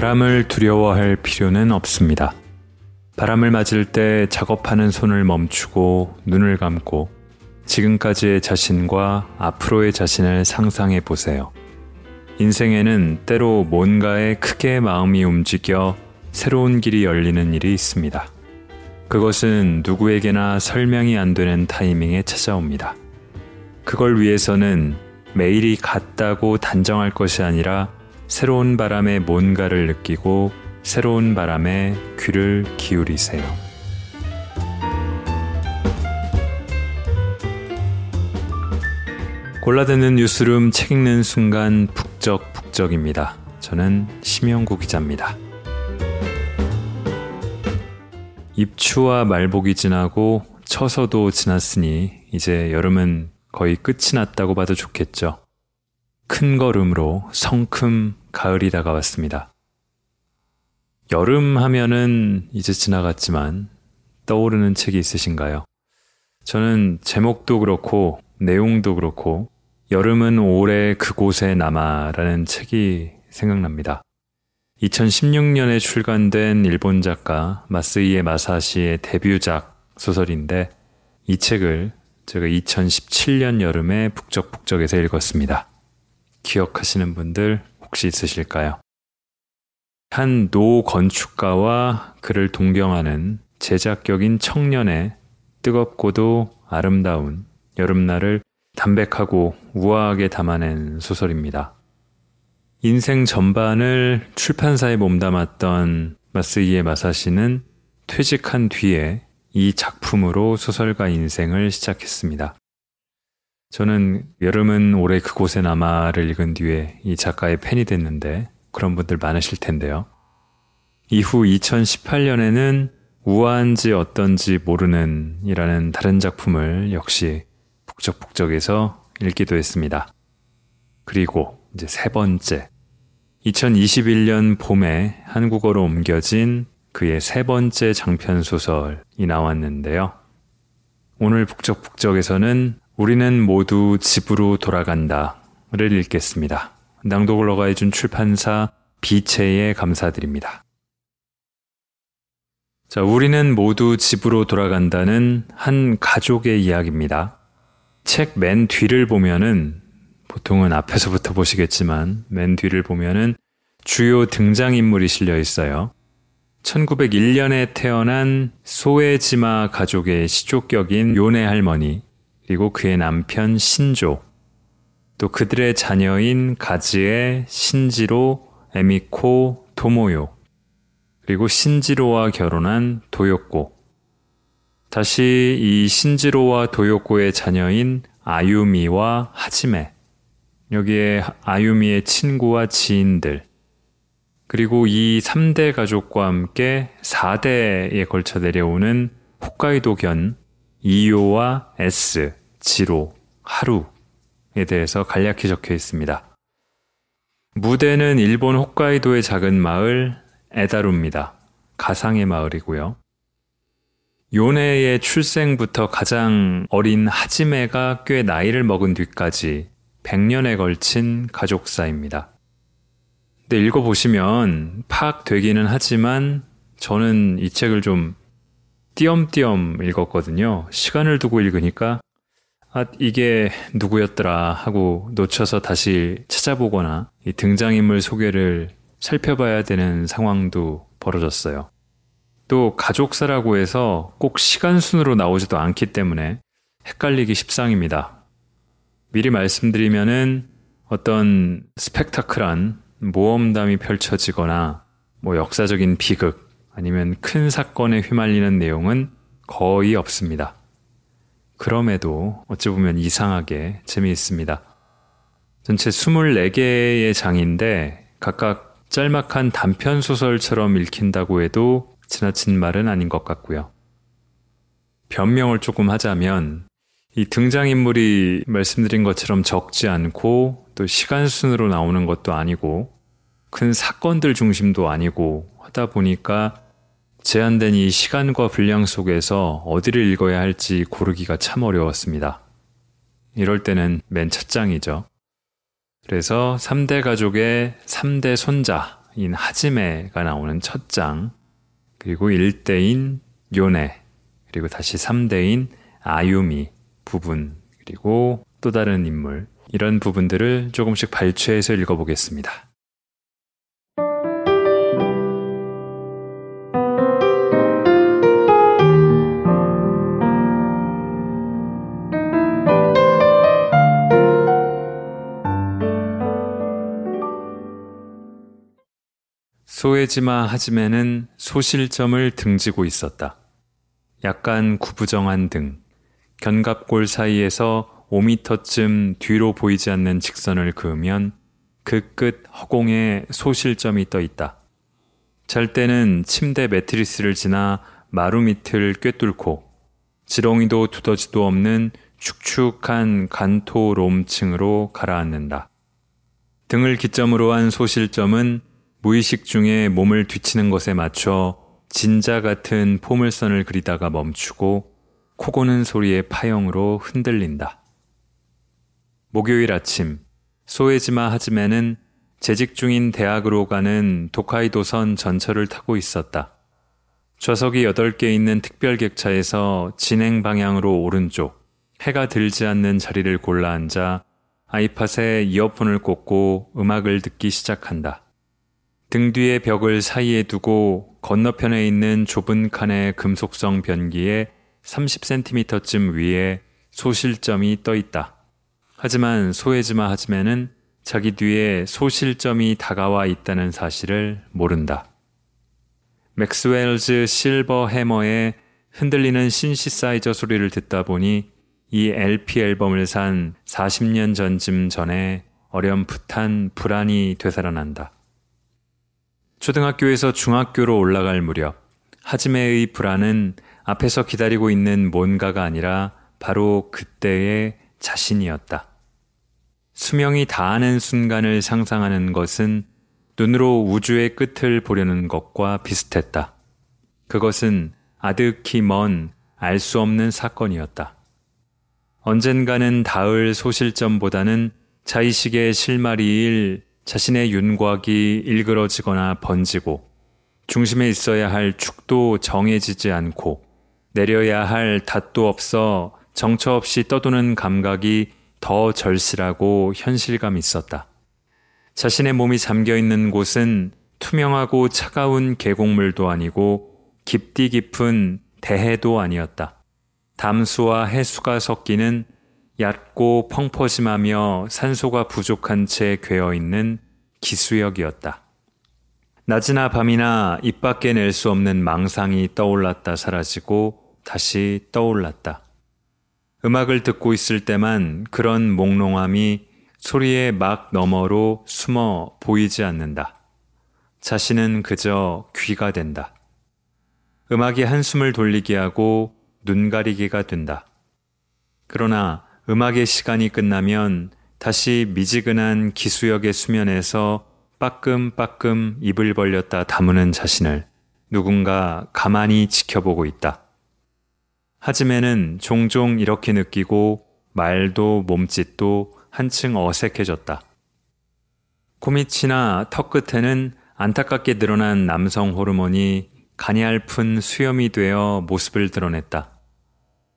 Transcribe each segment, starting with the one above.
바람을 두려워할 필요는 없습니다. 바람을 맞을 때 작업하는 손을 멈추고 눈을 감고 지금까지의 자신과 앞으로의 자신을 상상해 보세요. 인생에는 때로 뭔가에 크게 마음이 움직여 새로운 길이 열리는 일이 있습니다. 그것은 누구에게나 설명이 안 되는 타이밍에 찾아옵니다. 그걸 위해서는 매일이 같다고 단정할 것이 아니라 새로운 바람에 뭔가를 느끼고 새로운 바람에 귀를 기울이세요. 골라듣는 뉴스룸 책 읽는 순간 북적북적입니다. 저는 심영구 기자입니다. 입추와 말복이 지나고 처서도 지났으니 이제 여름은 거의 끝이 났다고 봐도 좋겠죠. 큰 걸음으로 성큼 가을이 다가왔습니다. 여름 하면은 이제 지나갔지만 떠오르는 책이 있으신가요? 저는 제목도 그렇고 내용도 그렇고 여름은 오래 그곳에 남아라는 책이 생각납니다. 2016년에 출간된 일본 작가 마스이에 마사시의 데뷔작 소설인데 이 책을 제가 2017년 여름에 북적북적에서 읽었습니다. 기억하시는 분들 혹시 있으실까요? 한 노 건축가와 그를 동경하는 제작격인 청년의 뜨겁고도 아름다운 여름날을 담백하고 우아하게 담아낸 소설입니다. 인생 전반을 출판사에 몸담았던 마스이에 마사시는 퇴직한 뒤에 이 작품으로 소설가 인생을 시작했습니다. 저는 여름은 올해 그곳에 남아를 읽은 뒤에 이 작가의 팬이 됐는데 그런 분들 많으실 텐데요. 이후 2018년에는 우아한지 어떤지 모르는 이라는 다른 작품을 역시 북적북적에서 읽기도 했습니다. 그리고 이제 세 번째. 2021년 봄에 한국어로 옮겨진 그의 세 번째 장편 소설이 나왔는데요. 오늘 북적북적에서는 우리는 모두 집으로 돌아간다를 읽겠습니다. 낭독을 허가해준 출판사 비체에 감사드립니다. 자, 우리는 모두 집으로 돌아간다는 한 가족의 이야기입니다. 책 맨 뒤를 보면은 보통은 앞에서부터 보시겠지만 맨 뒤를 보면은 주요 등장인물이 실려 있어요. 1901년에 태어난 소에지마 가족의 시족격인 요네 할머니, 그리고 그의 남편 신조, 또 그들의 자녀인 가즈의 신지로, 에미코, 토모요, 그리고 신지로와 결혼한 도요코, 다시 이 신지로와 도요코의 자녀인 아유미와 하지메, 여기에 아유미의 친구와 지인들, 그리고 이 3대 가족과 함께 4대에 걸쳐 내려오는 홋카이도견 이요와 S, 지로, 하루에 대해서 간략히 적혀 있습니다. 무대는 일본 홋카이도의 작은 마을 에다루입니다. 가상의 마을이고요. 요네의 출생부터 가장 어린 하지메가 꽤 나이를 먹은 뒤까지 100년에 걸친 가족사입니다. 근데 읽어보시면 파악되기는 하지만 저는 이 책을 좀 띄엄띄엄 읽었거든요. 시간을 두고 읽으니까 아, 이게 누구였더라 하고 놓쳐서 다시 찾아보거나 이 등장인물 소개를 살펴봐야 되는 상황도 벌어졌어요. 또 가족사라고 해서 꼭 시간 순으로 나오지도 않기 때문에 헷갈리기 십상입니다. 미리 말씀드리면은 어떤 스펙타클한 모험담이 펼쳐지거나 뭐 역사적인 비극 아니면 큰 사건에 휘말리는 내용은 거의 없습니다. 그럼에도 어찌 보면 이상하게 재미있습니다. 전체 24개의 장인데 각각 짤막한 단편 소설처럼 읽힌다고 해도 지나친 말은 아닌 것 같고요. 변명을 조금 하자면 이 등장인물이 말씀드린 것처럼 적지 않고 또 시간 순으로 나오는 것도 아니고 큰 사건들 중심도 아니고 하다 보니까 제한된 이 시간과 분량 속에서 어디를 읽어야 할지 고르기가 참 어려웠습니다. 이럴 때는 맨 첫 장이죠. 그래서 3대 가족의 3대 손자 여자인 하지메가 나오는 첫 장, 그리고 1대인 요네, 그리고 다시 3대인 아유미 부분, 그리고 또 다른 인물, 이런 부분들을 조금씩 발췌해서 읽어보겠습니다. 소에지마 하지메는 소실점을 등지고 있었다. 약간 구부정한 등, 견갑골 사이에서 5미터쯤 뒤로 보이지 않는 직선을 그으면 그 끝 허공에 소실점이 떠 있다. 잘 때는 침대 매트리스를 지나 마루 밑을 꿰뚫고 지렁이도 두더지도 없는 축축한 간토 롬층으로 가라앉는다. 등을 기점으로 한 소실점은 무의식 중에 몸을 뒤치는 것에 맞춰 진자 같은 포물선을 그리다가 멈추고 코 고는 소리의 파형으로 흔들린다. 목요일 아침 소에지마 하즈메는 재직 중인 대학으로 가는 도카이도선 전철을 타고 있었다. 좌석이 8개 있는 특별객차에서 진행 방향으로 오른쪽, 해가 들지 않는 자리를 골라 앉아 아이팟에 이어폰을 꽂고 음악을 듣기 시작한다. 등 뒤의 벽을 사이에 두고 건너편에 있는 좁은 칸의 금속성 변기에 30cm쯤 위에 소실점이 떠 있다. 하지만 소에즈마 하즈메는 자기 뒤에 소실점이 다가와 있다는 사실을 모른다. 맥스웰즈 실버 해머의 흔들리는 신시사이저 소리를 듣다 보니 이 LP 앨범을 산 40년 전쯤 전에 어렴풋한 불안이 되살아난다. 초등학교에서 중학교로 올라갈 무렵 하지메의 불안은 앞에서 기다리고 있는 뭔가가 아니라 바로 그때의 자신이었다. 수명이 다하는 순간을 상상하는 것은 눈으로 우주의 끝을 보려는 것과 비슷했다. 그것은 아득히 먼 알 수 없는 사건이었다. 언젠가는 닿을 소실점보다는 자의식의 실마리일 자신의 윤곽이 일그러지거나 번지고 중심에 있어야 할 축도 정해지지 않고 내려야 할 닷도 없어 정처 없이 떠도는 감각이 더 절실하고 현실감 있었다. 자신의 몸이 잠겨 있는 곳은 투명하고 차가운 계곡물도 아니고 깊디 깊은 대해도 아니었다. 담수와 해수가 섞이는 얕고 펑퍼짐하며 산소가 부족한 채 괴어 있는 기수역이었다. 낮이나 밤이나 입 밖에 낼 수 없는 망상이 떠올랐다 사라지고 다시 떠올랐다. 음악을 듣고 있을 때만 그런 몽롱함이 소리의 막 너머로 숨어 보이지 않는다. 자신은 그저 귀가 된다. 음악이 한숨을 돌리게 하고 눈 가리기가 된다. 그러나 음악의 시간이 끝나면 다시 미지근한 기수역의 수면에서 빠끔빠끔 입을 벌렸다 다무는 자신을 누군가 가만히 지켜보고 있다. 하지메는 종종 이렇게 느끼고 말도 몸짓도 한층 어색해졌다. 코밑이나 턱 끝에는 안타깝게 늘어난 남성 호르몬이 가냘픈 수염이 되어 모습을 드러냈다.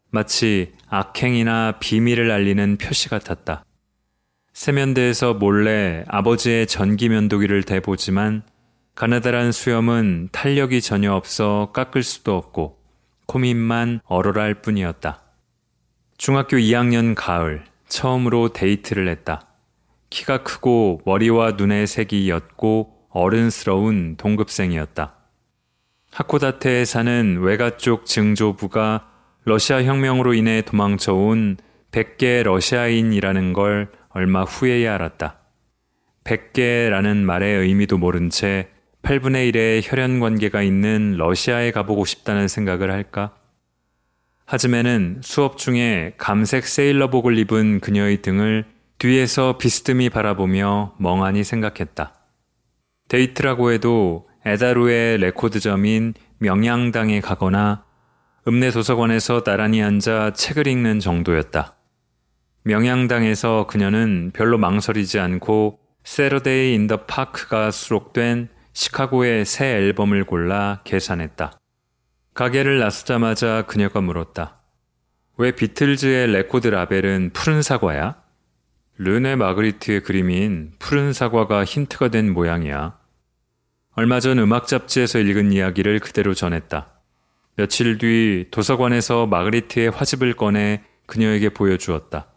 마치 악행이나 비밀을 알리는 표시 같았다. 세면대에서 몰래 아버지의 전기 면도기를 대보지만 가느다란 수염은 탄력이 전혀 없어 깎을 수도 없고 코밑만 얼얼할 뿐이었다. 중학교 2학년 가을 처음으로 데이트를 했다. 키가 크고 머리와 눈의 색이 옅고 어른스러운 동급생이었다. 하코다테에 사는 외가 쪽 증조부가 러시아 혁명으로 인해 도망쳐온 100개 러시아인이라는 걸 얼마 후에야 알았다. 100개라는 말의 의미도 모른 채 8분의 1의 혈연 관계가 있는 러시아에 가보고 싶다는 생각을 할까? 하즈메는 수업 중에 감색 세일러복을 입은 그녀의 등을 뒤에서 비스듬히 바라보며 멍하니 생각했다. 데이트라고 해도 에다루의 레코드점인 명양당에 가거나 읍내 도서관에서 나란히 앉아 책을 읽는 정도였다. 명양당에서 그녀는 별로 망설이지 않고 Saturday in the Park가 수록된 시카고의 새 앨범을 골라 계산했다. 가게를 나서자마자 그녀가 물었다. 왜 비틀즈의 레코드 라벨은 푸른 사과야? 르네 마그리트의 그림인 푸른 사과가 힌트가 된 모양이야. 얼마 전 음악 잡지에서 읽은 이야기를 그대로 전했다. 며칠 뒤 도서관에서 마그리트의 화집을 꺼내 그녀에게 보여주었다.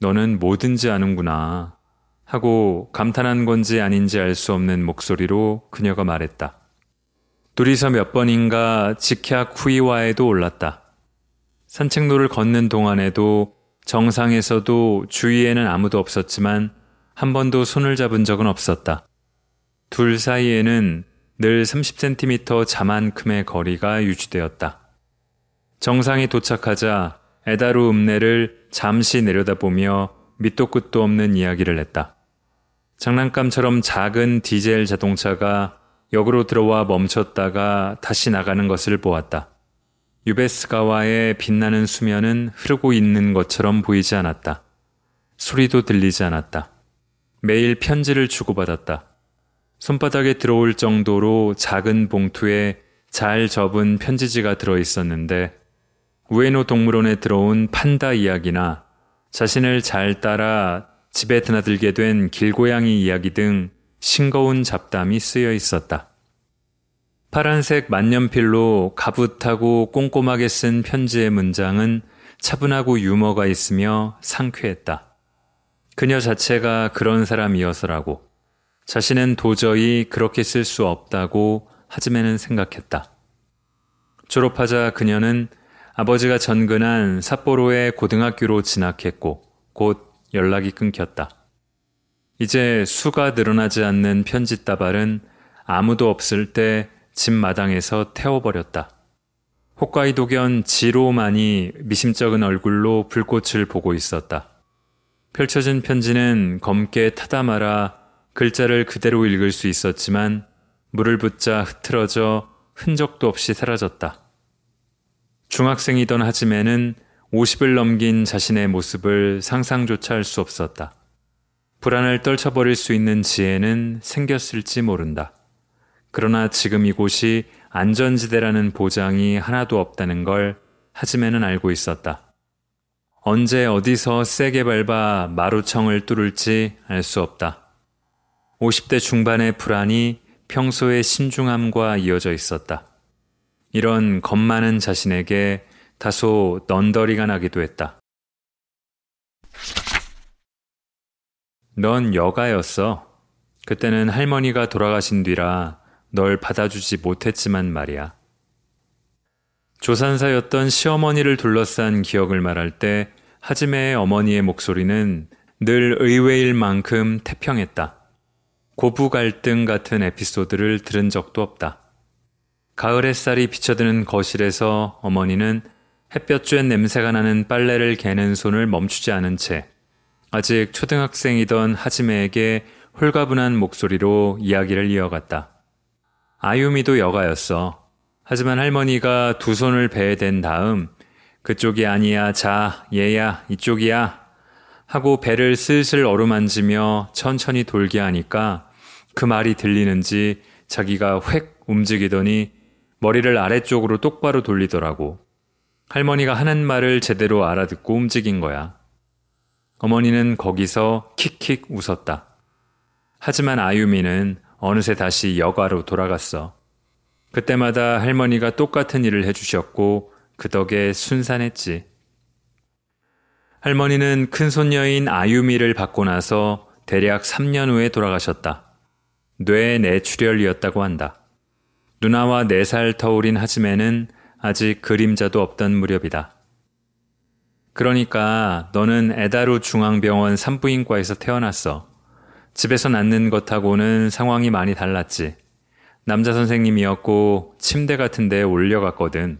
너는 뭐든지 아는구나. 하고 감탄한 건지 아닌지 알 수 없는 목소리로 그녀가 말했다. 둘이서 몇 번인가 직약 후이와에도 올랐다. 산책로를 걷는 동안에도 정상에서도 주위에는 아무도 없었지만 한 번도 손을 잡은 적은 없었다. 둘 사이에는 늘 30cm 자만큼의 거리가 유지되었다. 정상에 도착하자 에다루 읍내를 잠시 내려다보며 밑도 끝도 없는 이야기를 했다. 장난감처럼 작은 디젤 자동차가 역으로 들어와 멈췄다가 다시 나가는 것을 보았다. 유베스가와의 빛나는 수면은 흐르고 있는 것처럼 보이지 않았다. 소리도 들리지 않았다. 매일 편지를 주고받았다. 손바닥에 들어올 정도로 작은 봉투에 잘 접은 편지지가 들어 있었는데 우에노 동물원에 들어온 판다 이야기나 자신을 잘 따라 집에 드나들게 된 길고양이 이야기 등 싱거운 잡담이 쓰여 있었다. 파란색 만년필로 가붓하고 꼼꼼하게 쓴 편지의 문장은 차분하고 유머가 있으며 상쾌했다. 그녀 자체가 그런 사람이어서라고 자신은 도저히 그렇게 쓸 수 없다고 하지매는 생각했다. 졸업하자 그녀는 아버지가 전근한 삿포로의 고등학교로 진학했고 곧 연락이 끊겼다. 이제 수가 늘어나지 않는 편지다발은 아무도 없을 때 집 마당에서 태워버렸다. 홋카이도견 지로만이 미심쩍은 얼굴로 불꽃을 보고 있었다. 펼쳐진 편지는 검게 타다 말아 글자를 그대로 읽을 수 있었지만 물을 붓자 흐트러져 흔적도 없이 사라졌다. 중학생이던 하지메는 50을 넘긴 자신의 모습을 상상조차 할 수 없었다. 불안을 떨쳐버릴 수 있는 지혜는 생겼을지 모른다. 그러나 지금 이곳이 안전지대라는 보장이 하나도 없다는 걸 하지메는 알고 있었다. 언제 어디서 세게 밟아 마루청을 뚫을지 알 수 없다. 50대 중반의 불안이 평소의 신중함과 이어져 있었다. 이런 겁 많은 자신에게 다소 넌더리가 나기도 했다. 넌 여가였어. 그때는 할머니가 돌아가신 뒤라 널 받아주지 못했지만 말이야. 조산사였던 시어머니를 둘러싼 기억을 말할 때 하지메의 어머니의 목소리는 늘 의외일 만큼 태평했다. 고부 갈등 같은 에피소드를 들은 적도 없다. 가을 햇살이 비쳐드는 거실에서 어머니는 햇볕 쬐 냄새가 나는 빨래를 개는 손을 멈추지 않은 채 아직 초등학생이던 하지메에게 홀가분한 목소리로 이야기를 이어갔다. 아유미도 여가였어. 하지만 할머니가 두 손을 배에 댄 다음 그쪽이 아니야, 자, 얘야, 이쪽이야 하고 배를 슬슬 어루만지며 천천히 돌게 하니까 그 말이 들리는지 자기가 획 움직이더니 머리를 아래쪽으로 똑바로 돌리더라고. 할머니가 하는 말을 제대로 알아듣고 움직인 거야. 어머니는 거기서 킥킥 웃었다. 하지만 아유미는 어느새 다시 여가로 돌아갔어. 그때마다 할머니가 똑같은 일을 해주셨고 그 덕에 순산했지. 할머니는 큰손녀인 아유미를 받고 나서 대략 3년 후에 돌아가셨다. 뇌 내출혈이었다고 한다. 누나와 4살 터울인 하지메는 아직 그림자도 없던 무렵이다. 그러니까 너는 에다루 중앙병원 산부인과에서 태어났어. 집에서 낳는 것하고는 상황이 많이 달랐지. 남자 선생님이었고 침대 같은 데 올려갔거든.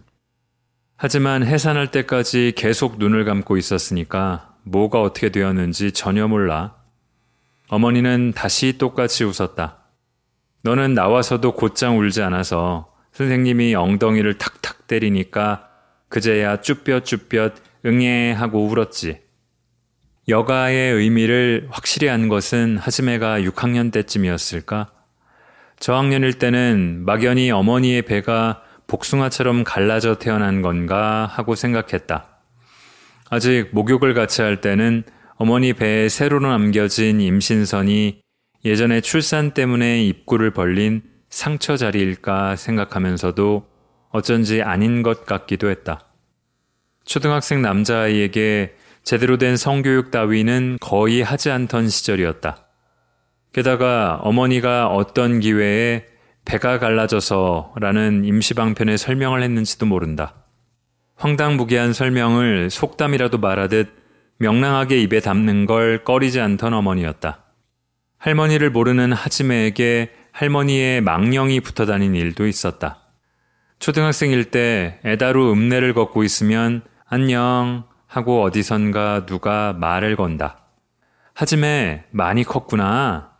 하지만 해산할 때까지 계속 눈을 감고 있었으니까 뭐가 어떻게 되었는지 전혀 몰라. 어머니는 다시 똑같이 웃었다. 너는 나와서도 곧장 울지 않아서 선생님이 엉덩이를 탁탁 때리니까 그제야 쭈뼛쭈뼛 응애 하고 울었지. 여가의 의미를 확실히 한 것은 하지메가 6학년 때쯤이었을까? 저학년일 때는 막연히 어머니의 배가 복숭아처럼 갈라져 태어난 건가 하고 생각했다. 아직 목욕을 같이 할 때는 어머니 배에 새로 남겨진 임신선이 예전에 출산 때문에 입구를 벌린 상처 자리일까 생각하면서도 어쩐지 아닌 것 같기도 했다. 초등학생 남자아이에게 제대로 된 성교육 따위는 거의 하지 않던 시절이었다. 게다가 어머니가 어떤 기회에 배가 갈라져서 라는 임시방편의 설명을 했는지도 모른다. 황당무계한 설명을 속담이라도 말하듯 명랑하게 입에 담는 걸 꺼리지 않던 어머니였다. 할머니를 모르는 하지메에게 할머니의 망령이 붙어 다닌 일도 있었다. 초등학생일 때 애다루 읍내를 걷고 있으면 안녕 하고 어디선가 누가 말을 건다. 하지메 많이 컸구나.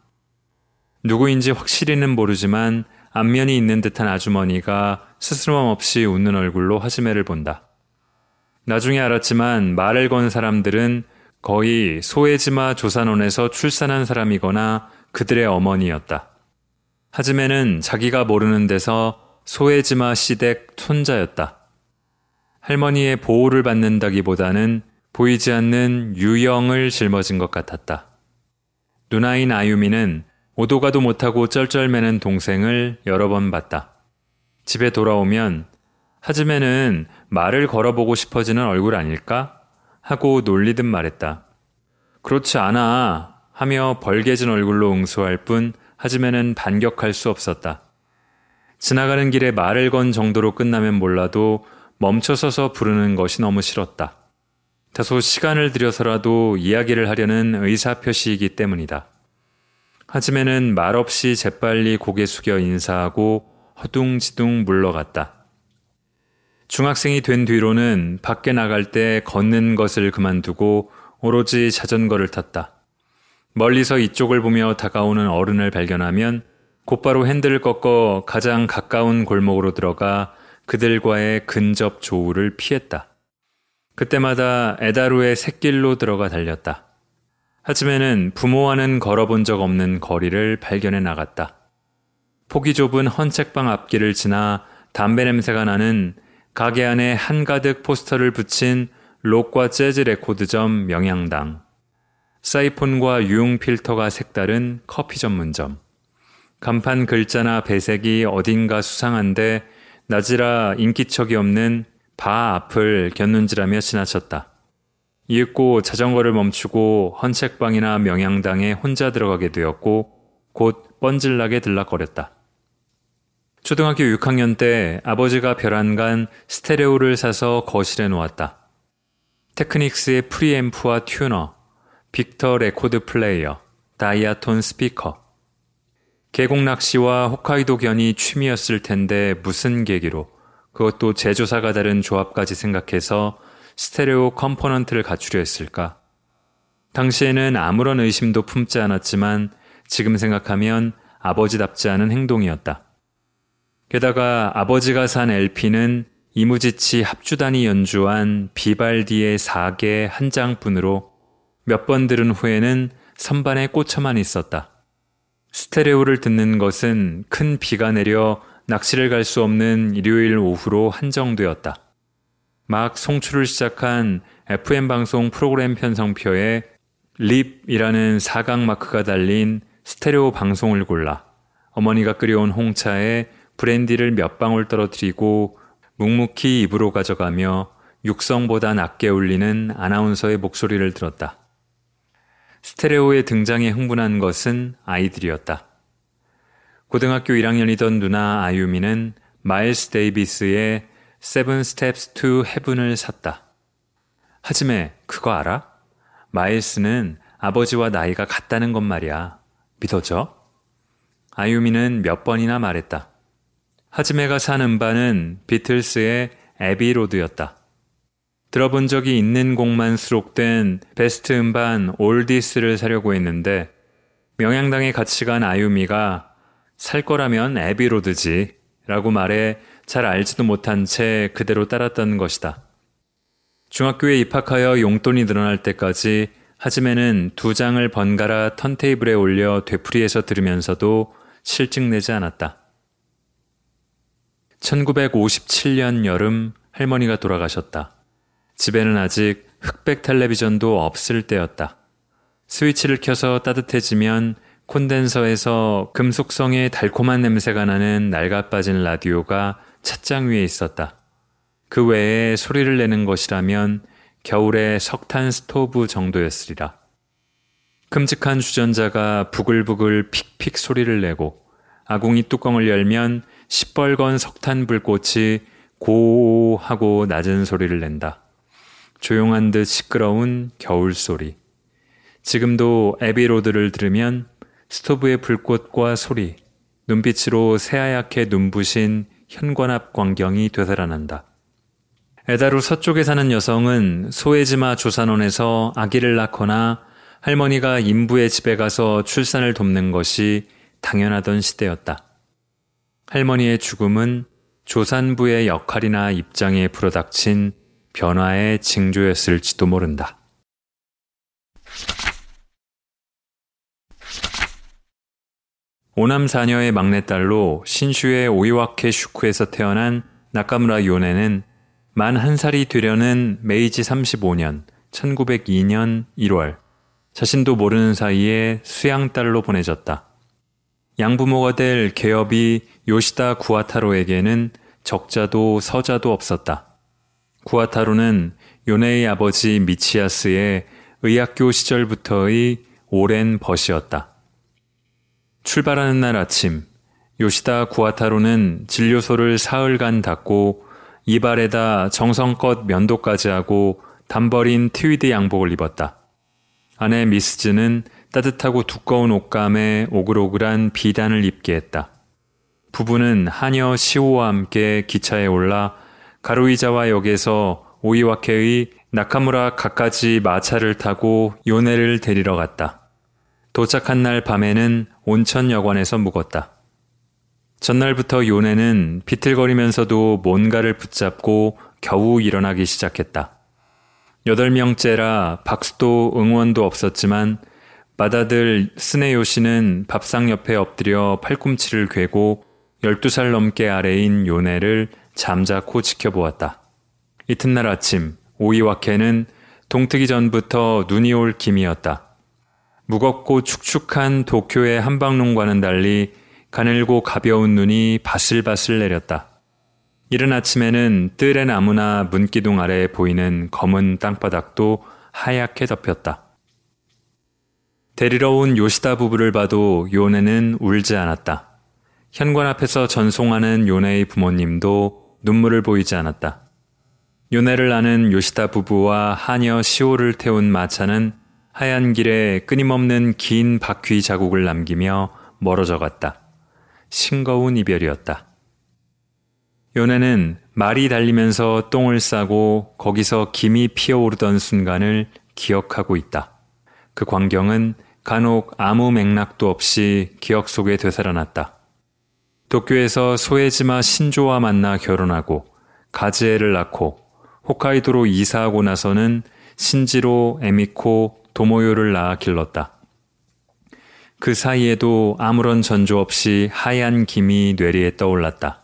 누구인지 확실히는 모르지만 안면이 있는 듯한 아주머니가 스스럼 없이 웃는 얼굴로 하지메를 본다. 나중에 알았지만 말을 건 사람들은 거의 소에지마 조산원에서 출산한 사람이거나 그들의 어머니였다. 하지메는 자기가 모르는 데서 소에지마 시댁 손자였다. 할머니의 보호를 받는다기보다는 보이지 않는 유형을 짊어진 것 같았다. 누나인 아유미는 오도 가도 못하고 쩔쩔매는 동생을 여러 번 봤다. 집에 돌아오면 하지메는 말을 걸어보고 싶어지는 얼굴 아닐까? 하고 놀리듯 말했다. 그렇지 않아 하며 벌개진 얼굴로 응수할 뿐 하지메는 반격할 수 없었다. 지나가는 길에 말을 건 정도로 끝나면 몰라도 멈춰서서 부르는 것이 너무 싫었다. 다소 시간을 들여서라도 이야기를 하려는 의사표시이기 때문이다. 하지메는 말없이 재빨리 고개 숙여 인사하고 허둥지둥 물러갔다. 중학생이 된 뒤로는 밖에 나갈 때 걷는 것을 그만두고 오로지 자전거를 탔다. 멀리서 이쪽을 보며 다가오는 어른을 발견하면 곧바로 핸들을 꺾어 가장 가까운 골목으로 들어가 그들과의 근접 조우를 피했다. 그때마다 에다루의 샛길로 들어가 달렸다. 하지메는 부모와는 걸어본 적 없는 거리를 발견해 나갔다. 폭이 좁은 헌책방 앞길을 지나 담배 냄새가 나는 가게 안에 한가득 포스터를 붙인 록과 재즈 레코드점 명양당, 사이폰과 융 필터가 색다른 커피 전문점, 간판 글자나 배색이 어딘가 수상한데 낮이라 인기척이 없는 바 앞을 곁눈질하며 지나쳤다. 이윽고 자전거를 멈추고 헌책방이나 명양당에 혼자 들어가게 되었고 곧 뻔질나게 들락거렸다. 초등학교 6학년 때 아버지가 별안간 스테레오를 사서 거실에 놓았다. 테크닉스의 프리앰프와 튜너, 빅터 레코드 플레이어, 다이아톤 스피커. 계곡 낚시와 홋카이도 견이 취미였을 텐데 무슨 계기로 그것도 제조사가 다른 조합까지 생각해서 스테레오 컴포넌트를 갖추려 했을까? 당시에는 아무런 의심도 품지 않았지만 지금 생각하면 아버지답지 않은 행동이었다. 게다가 아버지가 산 LP는 이무지치 합주단이 연주한 비발디의 사계 한 장뿐으로 몇 번 들은 후에는 선반에 꽂혀만 있었다. 스테레오를 듣는 것은 큰 비가 내려 낚시를 갈 수 없는 일요일 오후로 한정되었다. 막 송출을 시작한 FM 방송 프로그램 편성표에 립이라는 사각 마크가 달린 스테레오 방송을 골라 어머니가 끓여온 홍차에 브랜디를 몇 방울 떨어뜨리고 묵묵히 입으로 가져가며 육성보다 낮게 울리는 아나운서의 목소리를 들었다. 스테레오의 등장에 흥분한 것은 아이들이었다. 고등학교 1학년이던 누나 아유미는 마일스 데이비스의 Seven Steps to Heaven을 샀다. 하지매 그거 알아? 마일스는 아버지와 나이가 같다는 것 말이야. 믿어져? 아유미는 몇 번이나 말했다. 하지메가 산 음반은 비틀스의 에비로드였다. 들어본 적이 있는 곡만 수록된 베스트 음반 올디스를 사려고 했는데 명양당에 같이 간 아유미가 살 거라면 에비로드지 라고 말해 잘 알지도 못한 채 그대로 따랐던 것이다. 중학교에 입학하여 용돈이 늘어날 때까지 하지메는 두 장을 번갈아 턴테이블에 올려 되풀이해서 들으면서도 실증내지 않았다. 1957년 여름 할머니가 돌아가셨다. 집에는 아직 흑백 텔레비전도 없을 때였다. 스위치를 켜서 따뜻해지면 콘덴서에서 금속성의 달콤한 냄새가 나는 낡아빠진 라디오가 찻장 위에 있었다. 그 외에 소리를 내는 것이라면 겨울의 석탄 스토브 정도였으리라. 큼직한 주전자가 부글부글 픽픽 소리를 내고 아궁이 뚜껑을 열면 시뻘건 석탄 불꽃이 고 하고 낮은 소리를 낸다. 조용한 듯 시끄러운 겨울 소리. 지금도 Abbey Road를 들으면 스토브의 불꽃과 소리, 눈빛으로 새하얗게 눈부신 현관 앞 광경이 되살아난다. 에다루 서쪽에 사는 여성은 소에지마 조산원에서 아기를 낳거나 할머니가 인부의 집에 가서 출산을 돕는 것이 당연하던 시대였다. 할머니의 죽음은 조산부의 역할이나 입장에 불어닥친 변화의 징조였을지도 모른다. 오남 사녀의 막내딸로 신슈의 오이와케 슈쿠에서 태어난 나카무라 요네는 만 한 살이 되려는 메이지 35년 1902년 1월 자신도 모르는 사이에 수양딸로 보내졌다. 양부모가 될 개업이 요시다 구아타로에게는 적자도 서자도 없었다. 구아타로는 요네의 아버지 미치아스의 의학교 시절부터의 오랜 벗이었다. 출발하는 날 아침, 요시다 구아타로는 진료소를 사흘간 닫고 이발에다 정성껏 면도까지 하고 단버린 트위드 양복을 입었다. 아내 미스즈는 따뜻하고 두꺼운 옷감에 오글오글한 비단을 입게 했다. 부부는 하녀 시오와 함께 기차에 올라 가루이자와 역에서 오이와케의 나카무라 가까지 마차를 타고 요네를 데리러 갔다. 도착한 날 밤에는 온천 여관에서 묵었다. 전날부터 요네는 비틀거리면서도 뭔가를 붙잡고 겨우 일어나기 시작했다. 여덟 명째라 박수도 응원도 없었지만 맏아들 스네요 씨는 밥상 옆에 엎드려 팔꿈치를 괴고 12살 넘게 아래인 요네를 잠자코 지켜보았다. 이튿날 아침 오이와케는 동트기 전부터 눈이 올 김이었다. 무겁고 축축한 도쿄의 한방눈과는 달리 가늘고 가벼운 눈이 바슬바슬 내렸다. 이른 아침에는 뜰의 나무나 문기둥 아래 보이는 검은 땅바닥도 하얗게 덮였다. 데리러 온 요시다 부부를 봐도 요네는 울지 않았다. 현관 앞에서 전송하는 요네의 부모님도 눈물을 보이지 않았다. 요네를 아는 요시다 부부와 하녀 시오를 태운 마차는 하얀 길에 끊임없는 긴 바퀴 자국을 남기며 멀어져 갔다. 싱거운 이별이었다. 요네는 말이 달리면서 똥을 싸고 거기서 김이 피어오르던 순간을 기억하고 있다. 그 광경은 간혹 아무 맥락도 없이 기억 속에 되살아났다. 도쿄에서 소에지마 신조와 만나 결혼하고 가즈에를 낳고 홋카이도로 이사하고 나서는 신지로 에미코 도모요를 낳아 길렀다. 그 사이에도 아무런 전조 없이 하얀 김이 뇌리에 떠올랐다.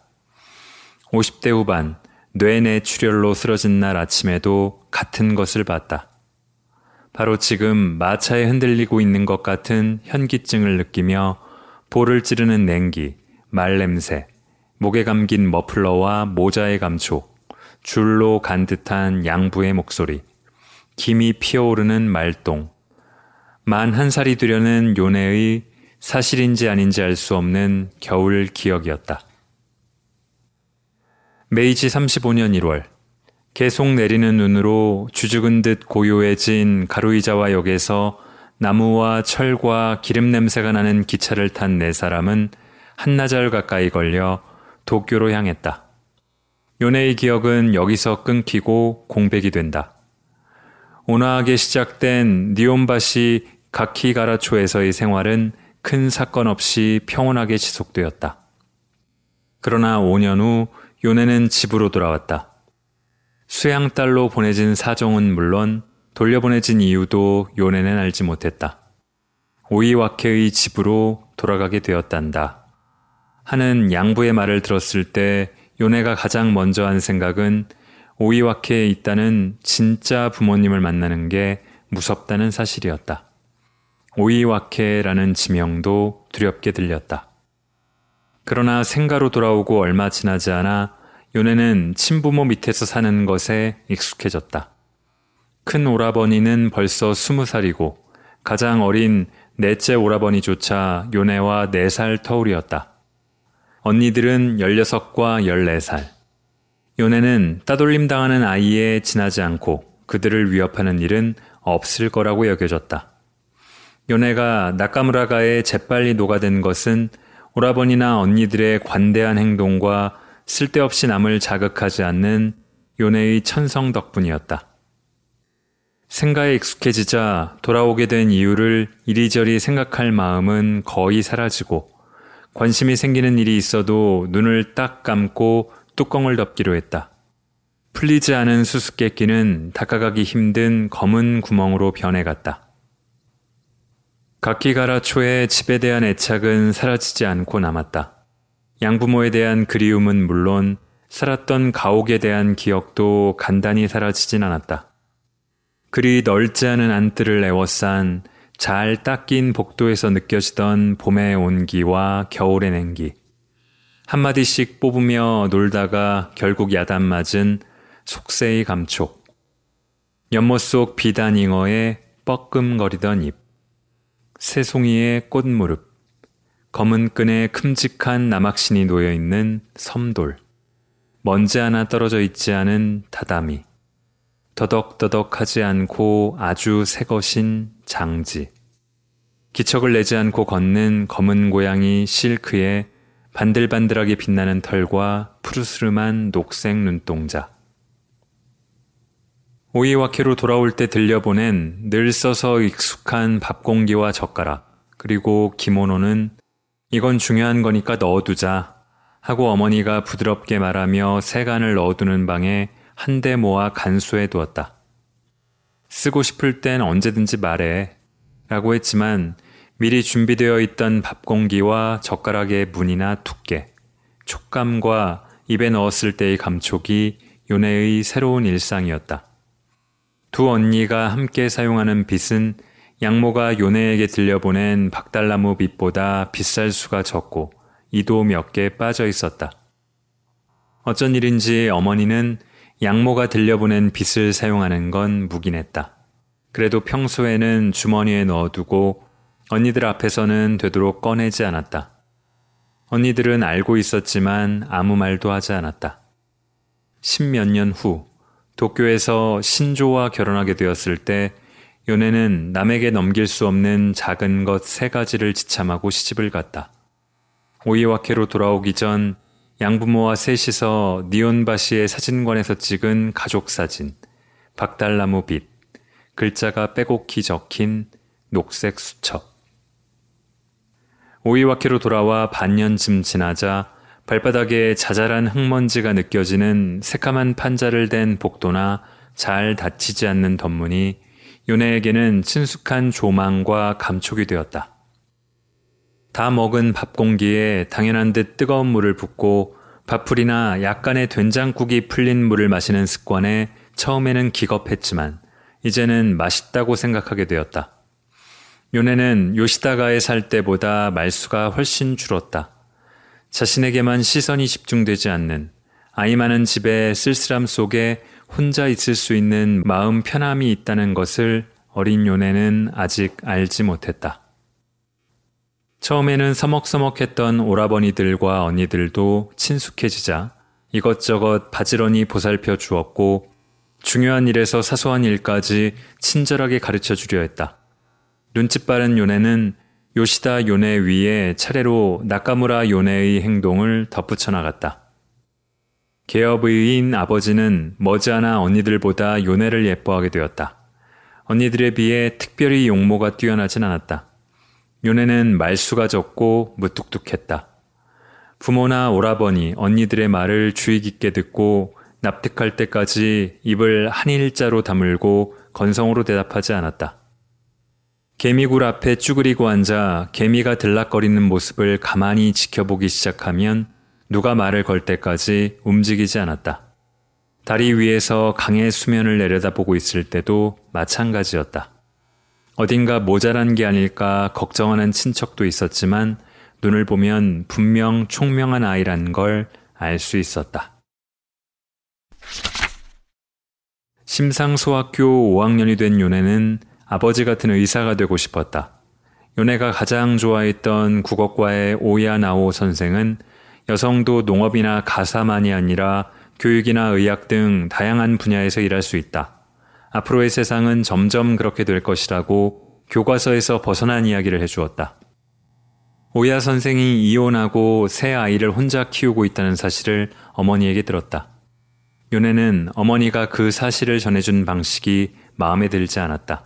50대 후반 뇌내 출혈로 쓰러진 날 아침에도 같은 것을 봤다. 바로 지금 마차에 흔들리고 있는 것 같은 현기증을 느끼며 볼을 찌르는 냉기, 말냄새, 목에 감긴 머플러와 모자의 감촉, 줄로 간 듯한 양부의 목소리, 김이 피어오르는 말똥, 만 한 살이 되려는 요네의 사실인지 아닌지 알 수 없는 겨울 기억이었다. 메이지 35년 1월, 계속 내리는 눈으로 주죽은 듯 고요해진 가루이자와 역에서 나무와 철과 기름 냄새가 나는 기차를 탄 네 사람은 한나절 가까이 걸려 도쿄로 향했다. 요네의 기억은 여기서 끊기고 공백이 된다. 온화하게 시작된 니온바시 가키가라초에서의 생활은 큰 사건 없이 평온하게 지속되었다. 그러나 5년 후 요네는 집으로 돌아왔다. 수양 딸로 보내진 사정은 물론 돌려보내진 이유도 요네는 알지 못했다. 오이와케의 집으로 돌아가게 되었단다. 하는 양부의 말을 들었을 때 요네가 가장 먼저 한 생각은 오이와케에 있다는 진짜 부모님을 만나는 게 무섭다는 사실이었다. 오이와케라는 지명도 두렵게 들렸다. 그러나 생가로 돌아오고 얼마 지나지 않아 요네는 친부모 밑에서 사는 것에 익숙해졌다. 큰 오라버니는 벌써 스무 살이고 가장 어린 넷째 오라버니조차 요네와 네 살 터울이었다. 언니들은 16과 14살. 요네는 따돌림 당하는 아이에 지나지 않고 그들을 위협하는 일은 없을 거라고 여겨졌다. 요네가 나카무라가에 재빨리 녹아든 것은 오라버니나 언니들의 관대한 행동과 쓸데없이 남을 자극하지 않는 요네의 천성 덕분이었다. 생가에 익숙해지자 돌아오게 된 이유를 이리저리 생각할 마음은 거의 사라지고 관심이 생기는 일이 있어도 눈을 딱 감고 뚜껑을 덮기로 했다. 풀리지 않은 수수께끼는 닦아가기 힘든 검은 구멍으로 변해갔다. 각기가라 초에 집에 대한 애착은 사라지지 않고 남았다. 양부모에 대한 그리움은 물론 살았던 가옥에 대한 기억도 간단히 사라지진 않았다. 그리 넓지 않은 안뜰을 에워싼 잘 닦인 복도에서 느껴지던 봄의 온기와 겨울의 냉기. 한마디씩 뽑으며 놀다가 결국 야단 맞은 속세의 감촉. 연못 속 비단 잉어의 뻐끔거리던 입. 새송이의 꽃무릎. 검은 끈에 큼직한 나막신이 놓여 있는 섬돌. 먼지 하나 떨어져 있지 않은 다다미. 더덕더덕하지 않고 아주 새것인 장지. 기척을 내지 않고 걷는 검은 고양이 실크에 반들반들하게 빛나는 털과 푸르스름한 녹색 눈동자. 오이와케로 돌아올 때 들려보낸 늘 써서 익숙한 밥공기와 젓가락, 그리고 기모노는 이건 중요한 거니까 넣어두자 하고 어머니가 부드럽게 말하며 세간을 넣어두는 방에 한 대 모아 간수해 두었다. 쓰고 싶을 땐 언제든지 말해 라고 했지만 미리 준비되어 있던 밥 공기와 젓가락의 무늬나 두께, 촉감과 입에 넣었을 때의 감촉이 요네의 새로운 일상이었다. 두 언니가 함께 사용하는 빗은 양모가 요네에게 들려보낸 박달나무 빛보다 비쌀 수가 적고 이도 몇 개 빠져 있었다. 어쩐 일인지 어머니는 양모가 들려보낸 빗을 사용하는 건 묵인했다. 그래도 평소에는 주머니에 넣어두고 언니들 앞에서는 되도록 꺼내지 않았다. 언니들은 알고 있었지만 아무 말도 하지 않았다. 십몇 년 후, 도쿄에서 신조와 결혼하게 되었을 때 요네는 남에게 넘길 수 없는 작은 것 세 가지를 지참하고 시집을 갔다. 오이와케로 돌아오기 전 양부모와 셋이서 니온바시의 사진관에서 찍은 가족 사진, 박달나무 빛, 글자가 빼곡히 적힌 녹색 수첩. 오이와케로 돌아와 반년쯤 지나자 발바닥에 자잘한 흙먼지가 느껴지는 새까만 판자를 댄 복도나 잘 닫히지 않는 덧문이 요네에게는 친숙한 조망과 감촉이 되었다. 다 먹은 밥 공기에 당연한 듯 뜨거운 물을 붓고 밥풀이나 약간의 된장국이 풀린 물을 마시는 습관에 처음에는 기겁했지만 이제는 맛있다고 생각하게 되었다. 요네는 요시다가에 살 때보다 말수가 훨씬 줄었다. 자신에게만 시선이 집중되지 않는 아이 많은 집의 쓸쓸함 속에 혼자 있을 수 있는 마음 편함이 있다는 것을 어린 요네는 아직 알지 못했다. 처음에는 서먹서먹했던 오라버니들과 언니들도 친숙해지자 이것저것 바지런히 보살펴 주었고 중요한 일에서 사소한 일까지 친절하게 가르쳐 주려 했다. 눈치 빠른 요네는 요시다 요네 위에 차례로 나카무라 요네의 행동을 덧붙여 나갔다. 개업의인 아버지는 머지않아 언니들보다 요네를 예뻐하게 되었다. 언니들에 비해 특별히 용모가 뛰어나진 않았다. 요네는 말수가 적고 무뚝뚝했다. 부모나 오라버니, 언니들의 말을 주의 깊게 듣고 납득할 때까지 입을 한 일자로 다물고 건성으로 대답하지 않았다. 개미굴 앞에 쭈그리고 앉아 개미가 들락거리는 모습을 가만히 지켜보기 시작하면 누가 말을 걸 때까지 움직이지 않았다. 다리 위에서 강의 수면을 내려다보고 있을 때도 마찬가지였다. 어딘가 모자란 게 아닐까 걱정하는 친척도 있었지만 눈을 보면 분명 총명한 아이라는 걸알 수 있었다. 심상소학교 5학년이 된 요네는 아버지 같은 의사가 되고 싶었다. 요네가 가장 좋아했던 국어과의 오야나오 선생은 여성도 농업이나 가사만이 아니라 교육이나 의학 등 다양한 분야에서 일할 수 있다. 앞으로의 세상은 점점 그렇게 될 것이라고 교과서에서 벗어난 이야기를 해주었다. 오야 선생이 이혼하고 새 아이를 혼자 키우고 있다는 사실을 어머니에게 들었다. 요네는 어머니가 그 사실을 전해준 방식이 마음에 들지 않았다.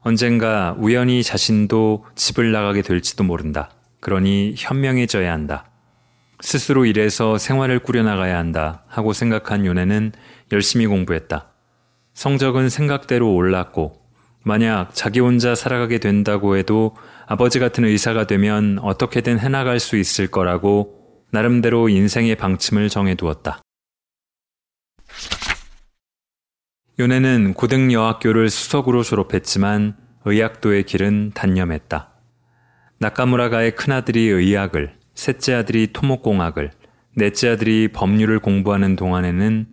언젠가 우연히 자신도 집을 나가게 될지도 모른다. 그러니 현명해져야 한다. 스스로 일해서 생활을 꾸려나가야 한다 하고 생각한 요네는 열심히 공부했다. 성적은 생각대로 올랐고, 만약 자기 혼자 살아가게 된다고 해도 아버지 같은 의사가 되면 어떻게든 해나갈 수 있을 거라고 나름대로 인생의 방침을 정해두었다. 요네는 고등여학교를 수석으로 졸업했지만 의학도의 길은 단념했다. 나카무라가의 큰아들이 의학을, 셋째 아들이 토목공학을, 넷째 아들이 법률을 공부하는 동안에는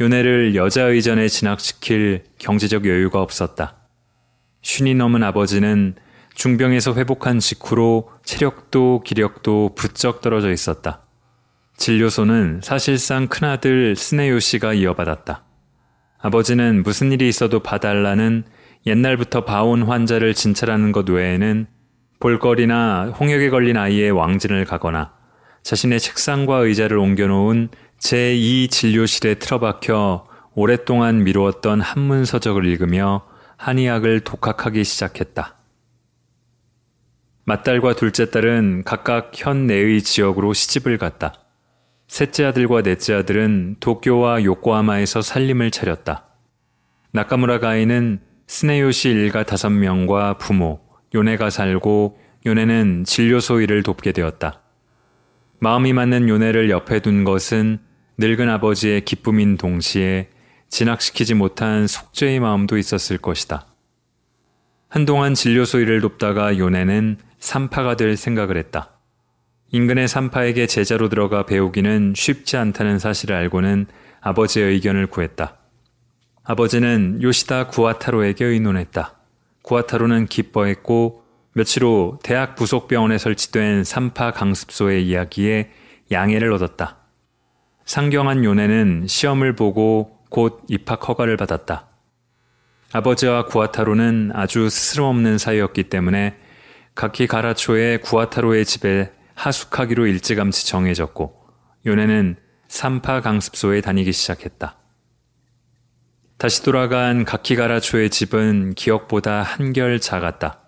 요네를 여자 의전에 진학시킬 경제적 여유가 없었다. 쉰이 넘은 아버지는 중병에서 회복한 직후로 체력도 기력도 부쩍 떨어져 있었다. 진료소는 사실상 큰아들 스네요 씨가 이어받았다. 아버지는 무슨 일이 있어도 봐달라는 옛날부터 봐온 환자를 진찰하는 것 외에는 볼거리나 홍역에 걸린 아이의 왕진을 가거나 자신의 책상과 의자를 옮겨놓은 제2 진료실에 틀어박혀 오랫동안 미루었던 한문 서적을 읽으며 한의학을 독학하기 시작했다. 맏딸과 둘째 딸은 각각 현 내의 지역으로 시집을 갔다. 셋째 아들과 넷째 아들은 도쿄와 요코하마에서 살림을 차렸다. 나카무라 가이는 스네요시 일가 다섯 명과 부모, 요네가 살고 요네는 진료소 일을 돕게 되었다. 마음이 맞는 요네를 옆에 둔 것은 늙은 아버지의 기쁨인 동시에 진학시키지 못한 속죄의 마음도 있었을 것이다. 한동안 진료소 일을 돕다가 요네는 산파가 될 생각을 했다. 인근의 산파에게 제자로 들어가 배우기는 쉽지 않다는 사실을 알고는 아버지의 의견을 구했다. 아버지는 요시다 구아타로에게 의논했다. 구아타로는 기뻐했고 며칠 후 대학 부속 병원에 설치된 산파 강습소의 이야기에 양해를 얻었다. 상경한 요네는 시험을 보고 곧 입학 허가를 받았다. 아버지와 구아타로는 아주 스스럼 없는 사이였기 때문에 각기 가라초의 구아타로의 집에 하숙하기로 일찌감치 정해졌고 요네는 삼파 강습소에 다니기 시작했다. 다시 돌아간 가키가라초의 집은 기억보다 한결 작았다.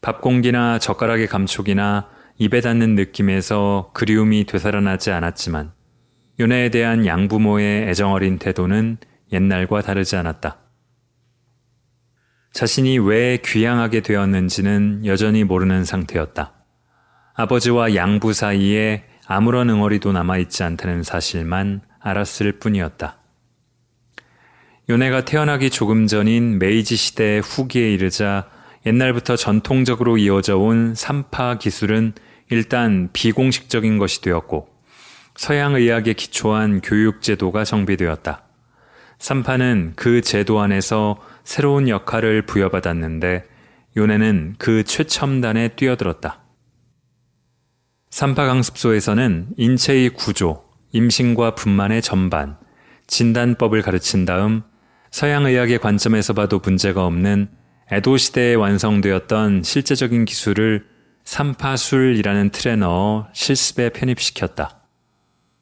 밥 공기나 젓가락의 감촉이나 입에 닿는 느낌에서 그리움이 되살아나지 않았지만 요네에 대한 양부모의 애정어린 태도는 옛날과 다르지 않았다. 자신이 왜 귀향하게 되었는지는 여전히 모르는 상태였다. 아버지와 양부 사이에 아무런 응어리도 남아있지 않다는 사실만 알았을 뿐이었다. 요네가 태어나기 조금 전인 메이지 시대 후기에 이르자 옛날부터 전통적으로 이어져 온 삼파 기술은 일단 비공식적인 것이 되었고 서양 의학에 기초한 교육 제도가 정비되었다. 삼파는 그 제도 안에서 새로운 역할을 부여받았는데 요네는 그 최첨단에 뛰어들었다. 삼파강습소에서는 인체의 구조, 임신과 분만의 전반, 진단법을 가르친 다음 서양 의학의 관점에서 봐도 문제가 없는 에도 시대에 완성되었던 실제적인 기술을 삼파술이라는 틀에 넣어 실습에 편입시켰다.